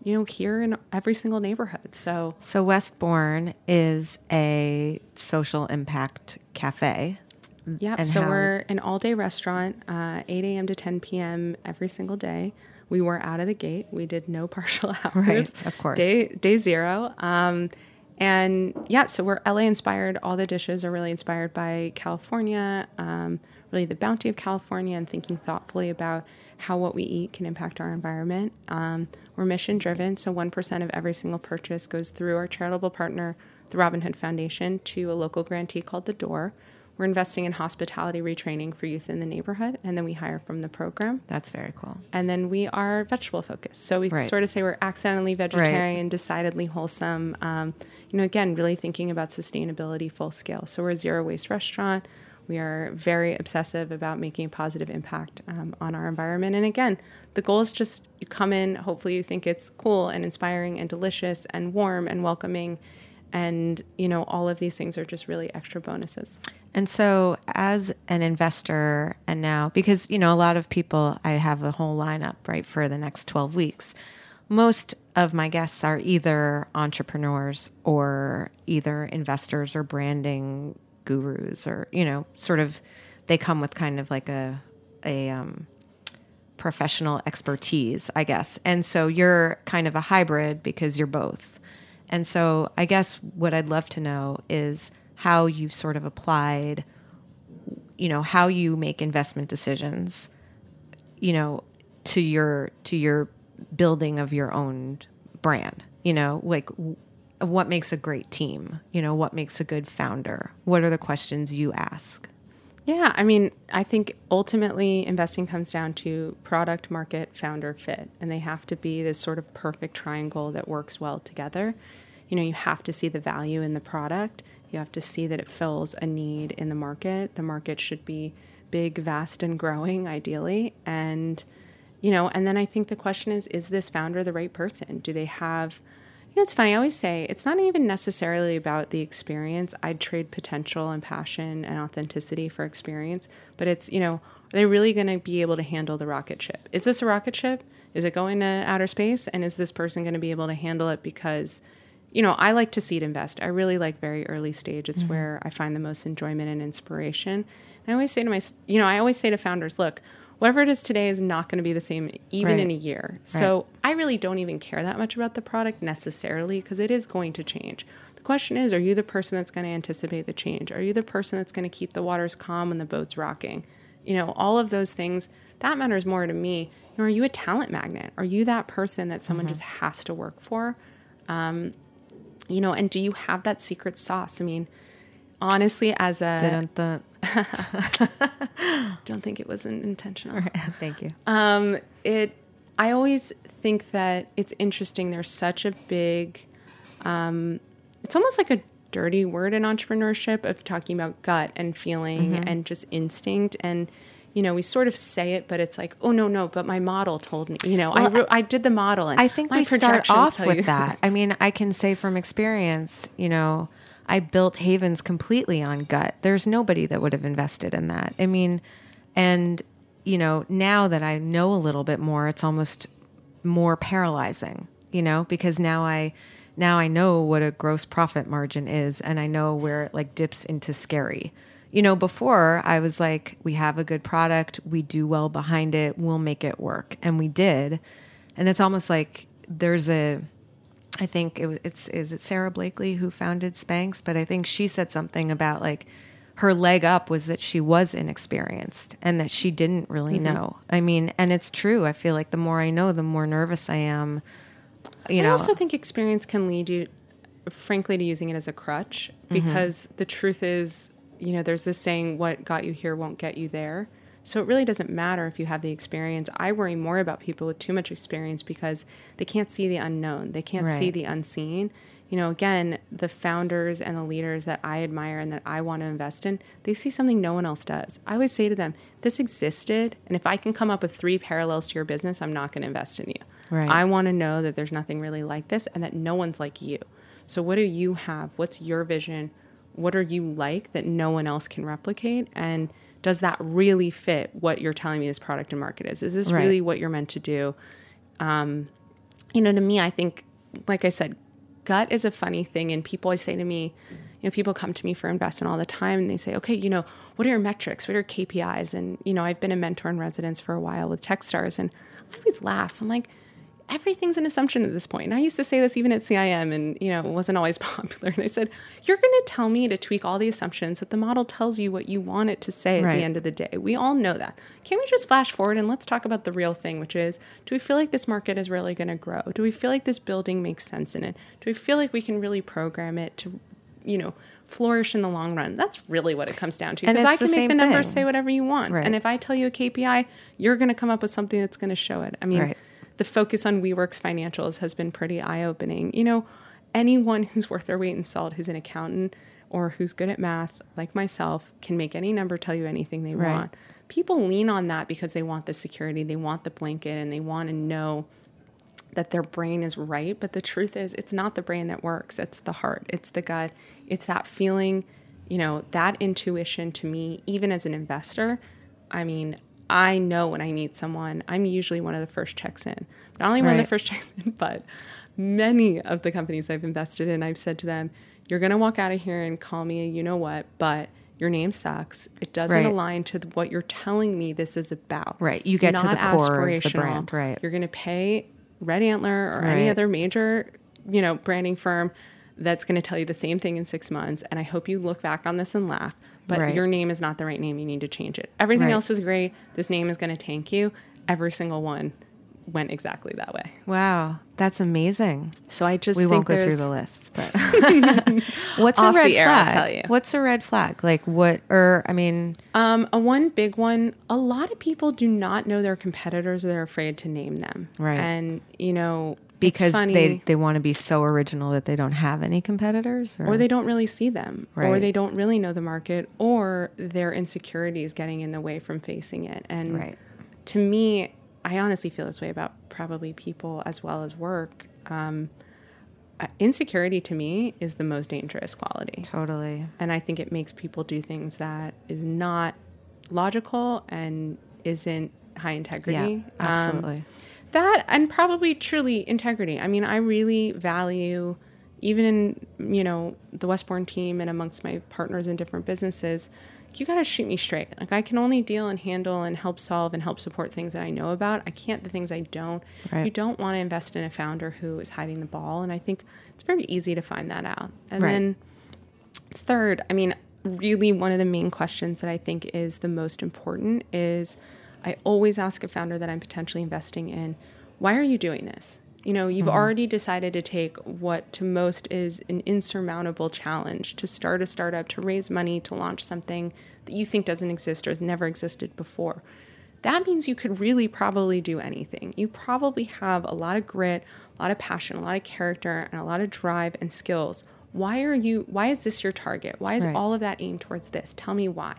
you know here in every single neighborhood so so Westbourne is a social impact cafe. Yeah, And so how- we're an all day restaurant, uh, 8 a.m. to 10 p.m. every single day. We were out of the gate. We did no partial hours. Right, of course. Day, day zero. Um, and yeah, so we're LA inspired. All the dishes are really inspired by California, um, really the bounty of California, and thinking thoughtfully about how what we eat can impact our environment. Um, we're mission driven, so 1% of every single purchase goes through our charitable partner, the Robin Hood Foundation, to a local grantee called The Door. We're investing in hospitality retraining for youth in the neighborhood, and then we hire from the program. That's very cool. And then we are vegetable focused. So we Right. sort of say we're accidentally vegetarian, decidedly wholesome. Um, you know, again, really thinking about sustainability full scale. So we're a zero waste restaurant. We are very obsessive about making a positive impact um, on our environment. And again, the goal is just you come in, hopefully you think it's cool and inspiring and delicious and warm and welcoming. And, you know, all of these things are just really extra bonuses. And so, as an investor, and now because you know a lot of people, I have a whole lineup right for the next twelve weeks. Most of my guests are either entrepreneurs or either investors or branding gurus, or you know, sort of. They come with kind of like a a um, professional expertise, I guess. And so you're kind of a hybrid because you're both. And so I guess what I'd love to know is how you've sort of applied, you know, how you make investment decisions, you know, to your to your building of your own brand. You know, like what makes a great team? You know, what makes a good founder? What are the questions you ask? Yeah, I mean, I think ultimately investing comes down to product, market, founder fit, and they have to be this sort of perfect triangle that works well together. You know, you have to see the value in the product, you have to see that it fills a need in the market. The market should be big, vast, and growing, ideally. And, you know, and then I think the question is is this founder the right person? Do they have you know, it's funny. I always say it's not even necessarily about the experience. I'd trade potential and passion and authenticity for experience. But it's, you know, are they really going to be able to handle the rocket ship? Is this a rocket ship? Is it going to outer space? And is this person going to be able to handle it? Because, you know, I like to seed invest. I really like very early stage. It's where I find the most enjoyment and inspiration. And I always say to my, you know, I always say to founders, look, whatever it is today is not going to be the same even Right. in a year. So I really don't even care that much about the product necessarily because it is going to change. The question is, are you the person that's going to anticipate the change? Are you the person that's going to keep the waters calm when the boat's rocking? You know, all of those things that matters more to me. You know, are you a talent magnet? Are you that person that someone just has to work for? Um, you know, and do you have that secret sauce? I mean, honestly, as a Dun-dun-dun. don't think it was an intentional. Thank you. Um, it. I always think that it's interesting. There's such a big. Um, it's almost like a dirty word in entrepreneurship of talking about gut and feeling Mm-hmm. and just instinct and. You know, we sort of say it, but it's like, oh no, no. But my model told me. You know, I Well, wrote, I did the model, and I think we start off with that. I mean, I can say from experience, you know, I built Haven's completely on gut. There's nobody that would have invested in that. I mean, and you know, now that I know a little bit more, it's almost more paralyzing, you know, because now I now I know what a gross profit margin is and I know where it like dips into scary. You know, before I was like, we have a good product, we do well behind it, we'll make it work. And we did. And it's almost like there's a I think it, it's is it Sara Blakely who founded Spanx, but I think she said something about like her leg up was that she was inexperienced and that she didn't really mm-hmm. know. I mean, and it's true. I feel like the more I know, the more nervous I am. You I know, also think experience can lead you, frankly, to using it as a crutch mm-hmm. because the truth is, you know, there's this saying, what got you here won't get you there. So it really doesn't matter if you have the experience. I worry more about people with too much experience because they can't see the unknown, they can't see the unseen. You know, again, the founders and the leaders that I admire and that I want to invest in, they see something no one else does. I always say to them, this existed, and if I can come up with three parallels to your business, I'm not going to invest in you. Right. I want to know that there's nothing really like this and that no one's like you. So, what do you have? What's your vision? What are you like that no one else can replicate? And does that really fit what you're telling me this product and market is? Is this Right. really what you're meant to do? Um, you know, to me, I think, like I said, gut is a funny thing. And people always say to me, you know, people come to me for investment all the time and they say, okay, you know, what are your metrics? What are your KPIs? And, you know, I've been a mentor in residence for a while with Techstars and I always laugh. I'm like, everything's an assumption at this point. And I used to say this even at CIM and, you know, it wasn't always popular. And I said, you're going to tell me to tweak all the assumptions that the model tells you what you want it to say at Right. the end of the day. We all know that. Can we just flash forward and let's talk about the real thing, which is do we feel like this market is really going to grow? Do we feel like this building makes sense in it? Do we feel like we can really program it to, you know, flourish in the long run? That's really what it comes down to. Because I it's the can make the numbers thing. say whatever you want. Right. And if I tell you a KPI, you're going to come up with something that's going to show it. I mean, Right. The focus on WeWork's financials has been pretty eye opening. You know, anyone who's worth their weight in salt, who's an accountant or who's good at math, like myself, can make any number tell you anything they Right. want. People lean on that because they want the security, they want the blanket, and they want to know that their brain is right. But the truth is, it's not the brain that works, it's the heart, it's the gut, it's that feeling, you know, that intuition to me, even as an investor. I mean, I know when I meet someone, I'm usually one of the first checks in. Not only one of the first checks in, but many of the companies I've invested in, I've said to them, you're going to walk out of here and call me a you know what, but your name sucks. It doesn't Right. align to what you're telling me this is about. Right. You It's get to not the core of the brand, right. You're going to pay Red Antler or any other major, you know, branding firm that's going to tell you the same thing in six months. And I hope you look back on this and laugh. But Right. your name is not the right name. You need to change it. Everything Right. else is great. This name is going to tank you. Every single one went exactly that way. Wow, that's amazing. So I just We won't go through the lists, but what's a red the air, I'll flag? tell you. What's a red flag? Like what? Or I mean, Um, a one big one. A lot of people do not know their competitors. Or they're afraid to name them. Right. And you know, because they they want to be so original that they don't have any competitors, or they don't really see them, or they don't really know the market, or their insecurities getting in the way from facing it. And Right. to me, I honestly feel this way about probably people as well as work. Um, uh, insecurity to me is the most dangerous quality. totally. and I think it makes people do things that is not logical and isn't high integrity. Yeah, Um, absolutely. That and probably truly integrity. I mean, I really value even in you know the Westbourne team and amongst my partners in different businesses. You got to shoot me straight. Like I can only deal and handle and help solve and help support things that I know about. I can't the things I don't. Right. You don't want to invest in a founder who is hiding the ball, and I think it's very easy to find that out. And Right. then Third, I mean, really one of the main questions that I think is the most important is I always ask a founder that I'm potentially investing in, why are you doing this? You know, you've mm-hmm. already decided to take what to most is an insurmountable challenge to start a startup, to raise money, to launch something that you think doesn't exist or has never existed before. That means you could really probably do anything. You probably have a lot of grit, a lot of passion, a lot of character, and a lot of drive and skills. Why are you why is this your target? Why is Right. all of that aimed towards this? Tell me why.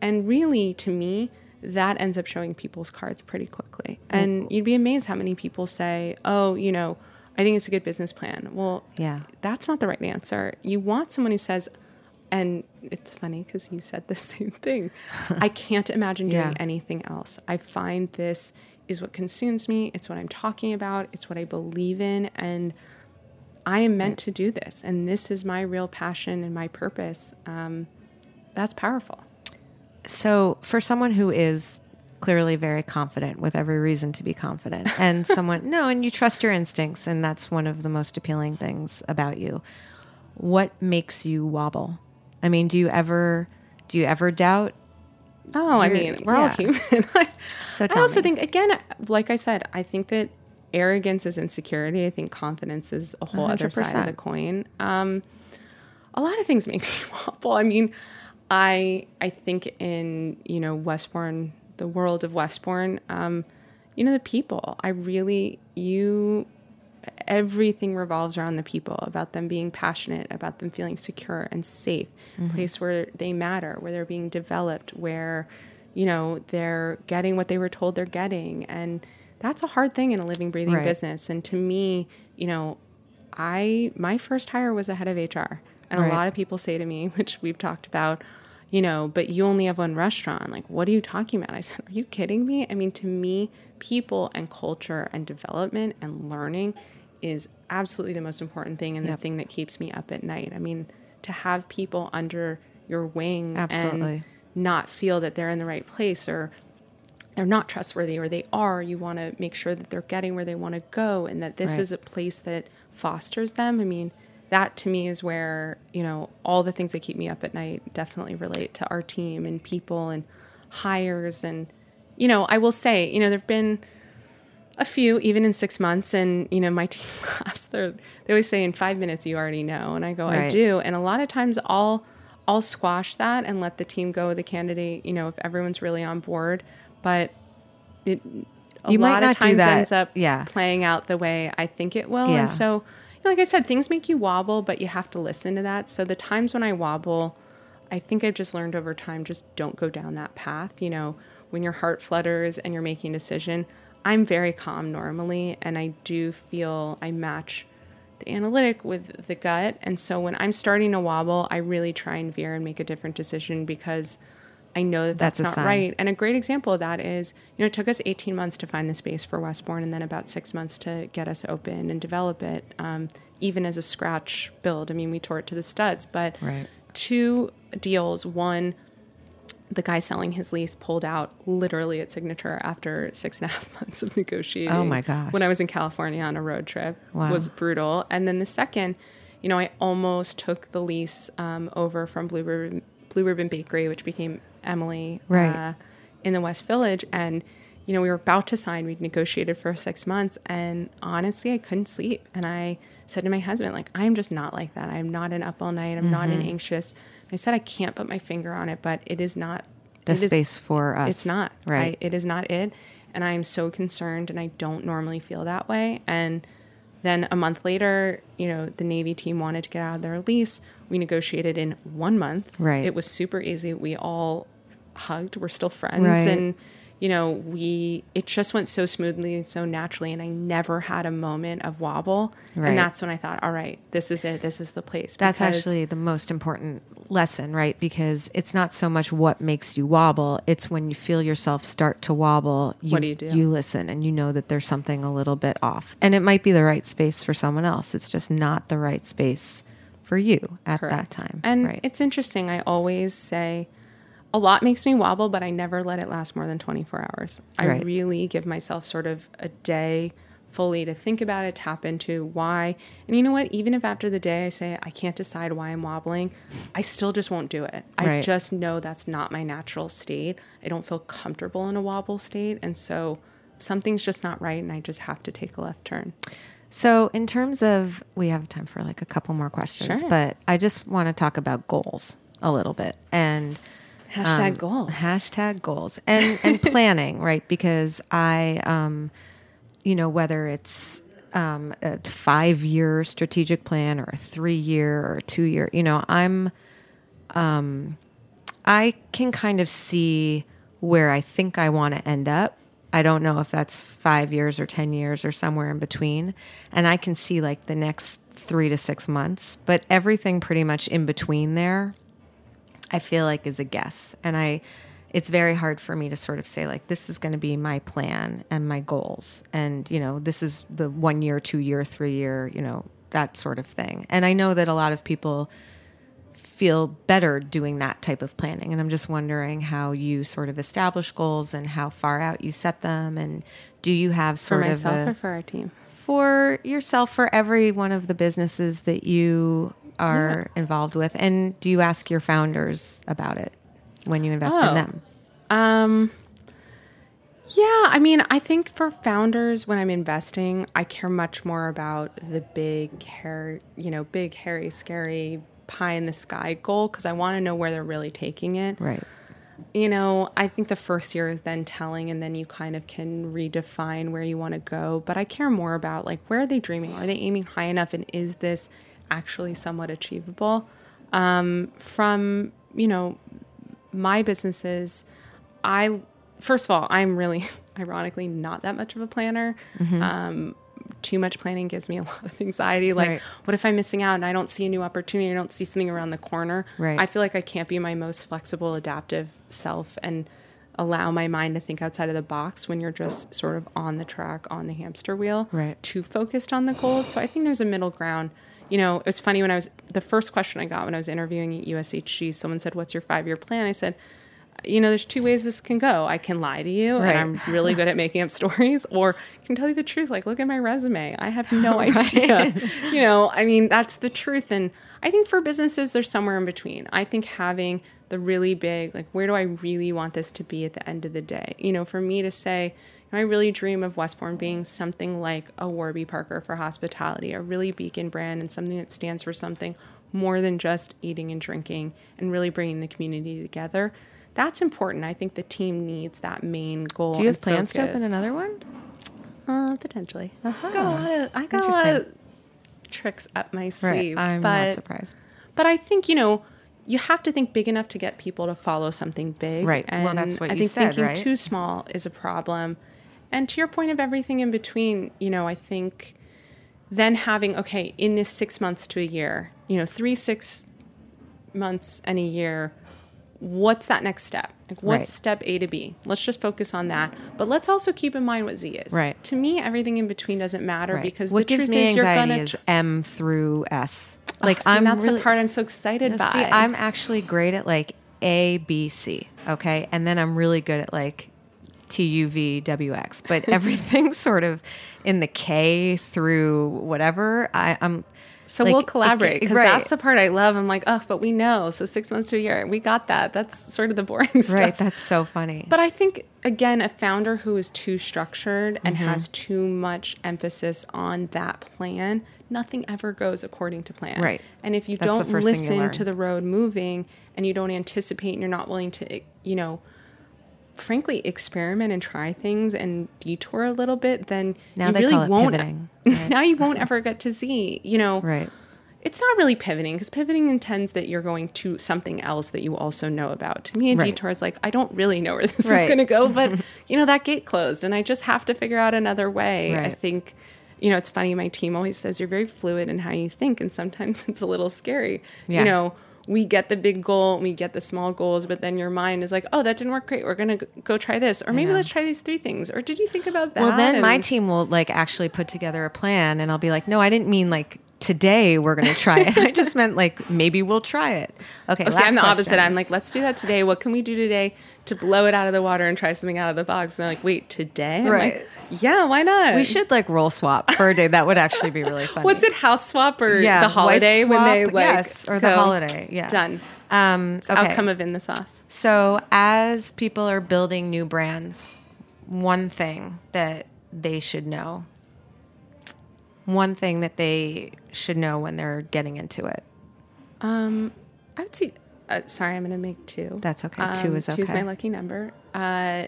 And really to me, that ends up showing people's cards pretty quickly. And you'd be amazed how many people say, "Oh, you know, I think it's a good business plan." Well, Yeah. that's not the right answer. You want someone who says, and it's funny because you said the same thing. I can't imagine doing Yeah. anything else. I find this is what consumes me. It's what I'm talking about. It's what I believe in. And I am meant to do this. And this is my real passion and my purpose. Um, that's powerful. So, for someone who is clearly very confident with every reason to be confident, and someone, no, and you trust your instincts, and that's one of the most appealing things about you. What makes you wobble? I mean, do you ever, do you ever doubt? Oh, I mean, we're all human. So I also me. think, again, like I said, I think that arrogance is insecurity. I think confidence is a whole other side of the coin. Um, a lot of things make me wobble. I mean, I I think in you know Westbourne, the world of Westbourne, um, you know the people. I really you everything revolves around the people about them being passionate about them feeling secure and safe a place where they matter where they're being developed where you know they're getting what they were told they're getting and that's a hard thing in a living breathing Right. business and to me you know i my first hire was a head of hr and Right. a lot of people say to me which we've talked about you know but you only have one restaurant like what are you talking about i said are you kidding me i mean to me people and culture and development and learning is absolutely the most important thing and Yep. the thing that keeps me up at night i mean to have people under your wing Absolutely. and not feel that they're in the right place or they're not trustworthy or they are, you want to make sure that they're getting where they want to go and that this Right. is a place that fosters them. I mean, that to me is where, you know, all the things that keep me up at night definitely relate to our team and people and hires. And, you know, I will say, you know, there have been a few, even in six months. And, you know, my team laughs. They're, they always say in five minutes, you already know. And I go, I do. And a lot of times I'll, I'll squash that and let the team go with the candidate, you know, if everyone's really on board. But it, a You lot of times ends up Yeah. playing out the way I think it will. Yeah. And so, like I said, things make you wobble, but you have to listen to that. So the times when I wobble, I think I've just learned over time just don't go down that path. You know, when your heart flutters and you're making a decision, I'm very calm normally, and I do feel I match the analytic with the gut. And so when I'm starting to wobble, I really try and veer and make a different decision because I know that That's that's, not sign. right. And a great example of that is, you know, it took us 18 months to find the space for Westbourne and then about six months to get us open and develop it, um, even as a scratch build. I mean, we tore it to the studs, but Right. two deals. One, the guy selling his lease pulled out literally at signature after six and a half months of negotiating. Oh my gosh. When I was in California on a road trip, Wow. was brutal. And then the second, you know, I almost took the lease um, over from Blue Ribbon, Blue Ribbon Bakery, which became Emily, Right. uh, in the West Village, and you know, we were about to sign. We'd negotiated for six months, and honestly, I couldn't sleep. And I said to my husband, like, I'm just not like that. I'm not an up all night. I'm not Mm-hmm. an anxious. I said I can't put my finger on it, but it is not The it is- space for us. It's not Right. I, it is not it, and I am so concerned, and I don't normally feel that way. And then a month later, you know, the Navy team wanted to get out of their lease. We negotiated in one month. Right. It was super easy. We all hugged. We're still friends, Right. and you know, we it just went so smoothly and so naturally, and I never had a moment of wobble. Right. And that's when I thought, all right, this is it. This is the place. That's Because- actually the most important lesson, right? Because it's not so much what makes you wobble; it's when you feel yourself start to wobble. You, What do you do? You listen, and you know that there's something a little bit off, and it might be the right space for someone else. It's just not the right space for you at that time. And right? it's interesting. I always say a lot makes me wobble, but I never let it last more than 24 hours. I really give myself sort of a day fully to think about it, tap into why. And you know what? Even if after the day I say I can't decide why I'm wobbling, I still just won't do it. I Right. just know that's not my natural state. I don't feel comfortable in a wobble state. And so something's just not right and I just have to take a left turn. So, in terms of, we have time for like a couple more questions, Sure. but I just want to talk about goals a little bit and Hashtag um, goals. Hashtag goals and and planning, right? Because I, um, you know, whether it's um, a five year strategic plan or a three year or a two year, you know, I'm, um, I can kind of see where I think I want to end up. I don't know if that's five years or 10 years or somewhere in between. And I can see like the next three to six months, but everything pretty much in between there, I feel like is a guess. And I, it's very hard for me to sort of say like, this is going to be my plan and my goals. And, you know, this is the one year, two year, three year, you know, that sort of thing. And I know that a lot of people, feel better doing that type of planning. And I'm just wondering how you sort of establish goals and how far out you set them. And do you have For sort myself of a, or for our team? for yourself for every one of the businesses that you are involved with? And do you ask your founders about it when you invest in Oh. them? Um, yeah, I mean, I think for founders, when I'm investing, I care much more about the big, hair, you know, big, hairy, scary pie in the sky goal because I want to know where they're really taking it. Right. You know, I think the first year is then telling, and then you kind of can redefine where you want to go. But I care more about like where are they dreaming? Are they aiming high enough? And is this actually somewhat achievable? Um, from you know, my businesses, I first of all, I'm really ironically not that much of a planner. Um, too much planning gives me a lot of anxiety. Like, Right. what if I'm missing out and I don't see a new opportunity? I don't see something around the corner. Right. I feel like I can't be my most flexible, adaptive self and allow my mind to think outside of the box when you're just sort of on the track, on the hamster wheel, Right. too focused on the goals. So I think there's a middle ground. You know, it was funny when I was the first question I got when I was interviewing at USHG, someone said, What's your five year plan? I said, you know, there's two ways this can go. I can lie to you, Right. and I'm really good at making up stories, or I can tell you the truth. Like, look at my resume. I have no idea. You know, I mean, that's the truth. And I think for businesses, there's somewhere in between. I think having the really big, like, where do I really want this to be at the end of the day? You know, for me to say, I really dream of Westbourne being something like a Warby Parker for hospitality, a really beacon brand, and something that stands for something more than just eating and drinking and really bringing the community together. That's important. I think the team needs that main goal. Do you have and plans to open another one? Uh, potentially. I got a lot of, I got a lot of tricks up my sleeve. Right. I'm but, not surprised. But I think, you know, you have to think big enough to get people to follow something big. Right. Well, that's what I you think said, thinking right? too small is a problem. And to your point of everything in between, you know, I think then having, okay, in this six months to a year, you know, three, six months and a year, what's that next step? Like, what's Right. step A to B? Let's just focus on that. But let's also keep in mind what Z is. Right. To me, everything in between doesn't matter Right. because what the gives truth me is you're gonna is tr- M through S. Oh, Like see, I'm that's really, the part I'm so excited No, by. See, I'm actually great at like A, B, C. Okay, and then I'm really good at like T, U, V, W, X. But everything sort of in the K through whatever. I, I'm So like, we'll collaborate because right. that's the part I love. I'm like, oh, but we know. So six months to a year, we got that. That's sort of the boring stuff. right. That's so funny. But I think again, a founder who is too structured and Mm-hmm. has too much emphasis on that plan, nothing ever goes according to plan. Right. And if you That's don't thing you listen to the road moving and you don't anticipate and you're not willing to, you know, frankly experiment and try things and detour a little bit, then Now you really won't. pivoting. now you won't ever get to see, you know, right. it's not really pivoting because pivoting intends that you're going to something else that you also know about. To me, a Right. detour is like, I don't really know where this Right. is going to go, but you know, that gate closed and I just have to figure out another way. I think, you know, it's funny. My team always says you're very fluid in how you think. And sometimes it's a little scary. Yeah. You know, we get the big goal, we get the small goals, but then your mind is like, oh, that didn't work great. We're going to go try this. Or maybe let's try these three things. Or did you think about that? Well, then my team will like actually put together a plan, and I'll be like, no, I didn't mean like today we're going to try it. I just meant like maybe we'll try it. Okay. Oh, see, I'm the question. opposite. I'm like, let's do that today. What can we do today to blow it out of the water and try something out of the box? And they're like, wait, today? I'm Right. like, yeah, why not? We should like roll swap for a day. That would actually be really funny. What's it, house swap or Yeah, the holiday when they swap, like yes, or the holiday, yeah. done. Um, okay. Outcome of in the sauce. So, as people are building new brands, one thing that they should know, one thing that they should know when they're getting into it. Um, I would say. Uh, sorry, I'm going to make two. That's okay. Two Um, is Two's okay. my lucky number. Uh,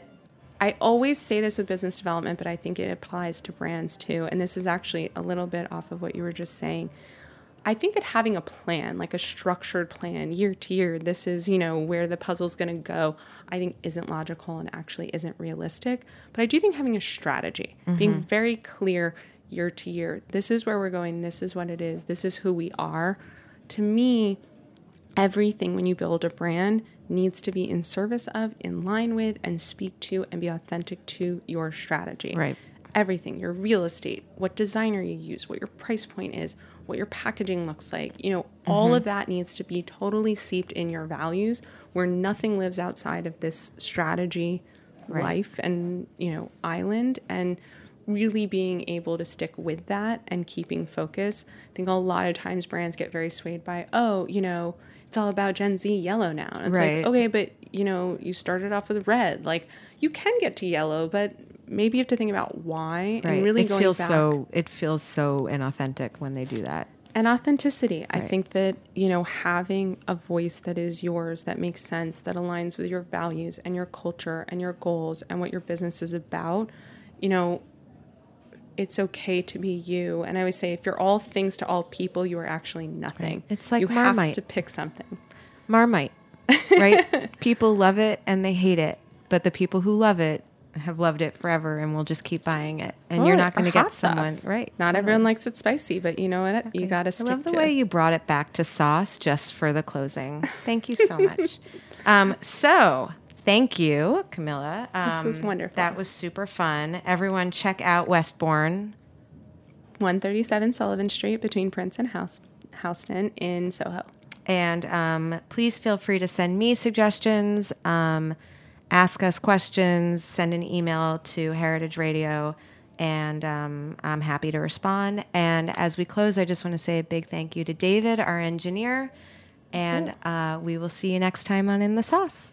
I always say this with business development, but I think it applies to brands too. And this is actually a little bit off of what you were just saying. I think that having a plan, like a structured plan, year to year, this is, you know, where the puzzle's going to go, I think isn't logical and actually isn't realistic. But I do think having a strategy, being very clear year to year, this is where we're going, this is what it is, this is who we are. To me, everything when you build a brand needs to be in service of, in line with, and speak to and be authentic to your strategy. Right. Everything, your real estate, what designer you use, what your price point is, what your packaging looks like. You know, all mm-hmm. of that needs to be totally seeped in your values where nothing lives outside of this strategy life and, you know, island and really being able to stick with that and keeping focus. I think a lot of times brands get very swayed by, oh, you know, it's all about Gen Z yellow now. And it's Right. like, okay, but you know, you started off with red. Like you can get to yellow, but maybe you have to think about why Right. and really it going feels back. so. It feels so inauthentic when they do that. and authenticity. I think that, you know, having a voice that is yours, that makes sense, that aligns with your values and your culture and your goals and what your business is about, you know, it's okay to be you. And I always say, if you're all things to all people, you are actually nothing. It's like you have Marmite. to pick something. Marmite, right? people love it and they hate it, but the people who love it have loved it forever and will just keep buying it. And you're not going to get someone sauce. right. Not totally. everyone likes it spicy, but you know what? You got to stick it. I love the way it. you brought it back to sauce just for the closing. Thank you so much. um, so, thank you, Camilla. Um, This was wonderful. That was super fun. Everyone, check out Westbourne. 137 Sullivan Street between Prince and House, Houston in Soho. And um, please feel free to send me suggestions, um, ask us questions, send an email to Heritage Radio, and um, I'm happy to respond. And as we close, I just want to say a big thank you to David, our engineer, and uh, we will see you next time on In the Sauce.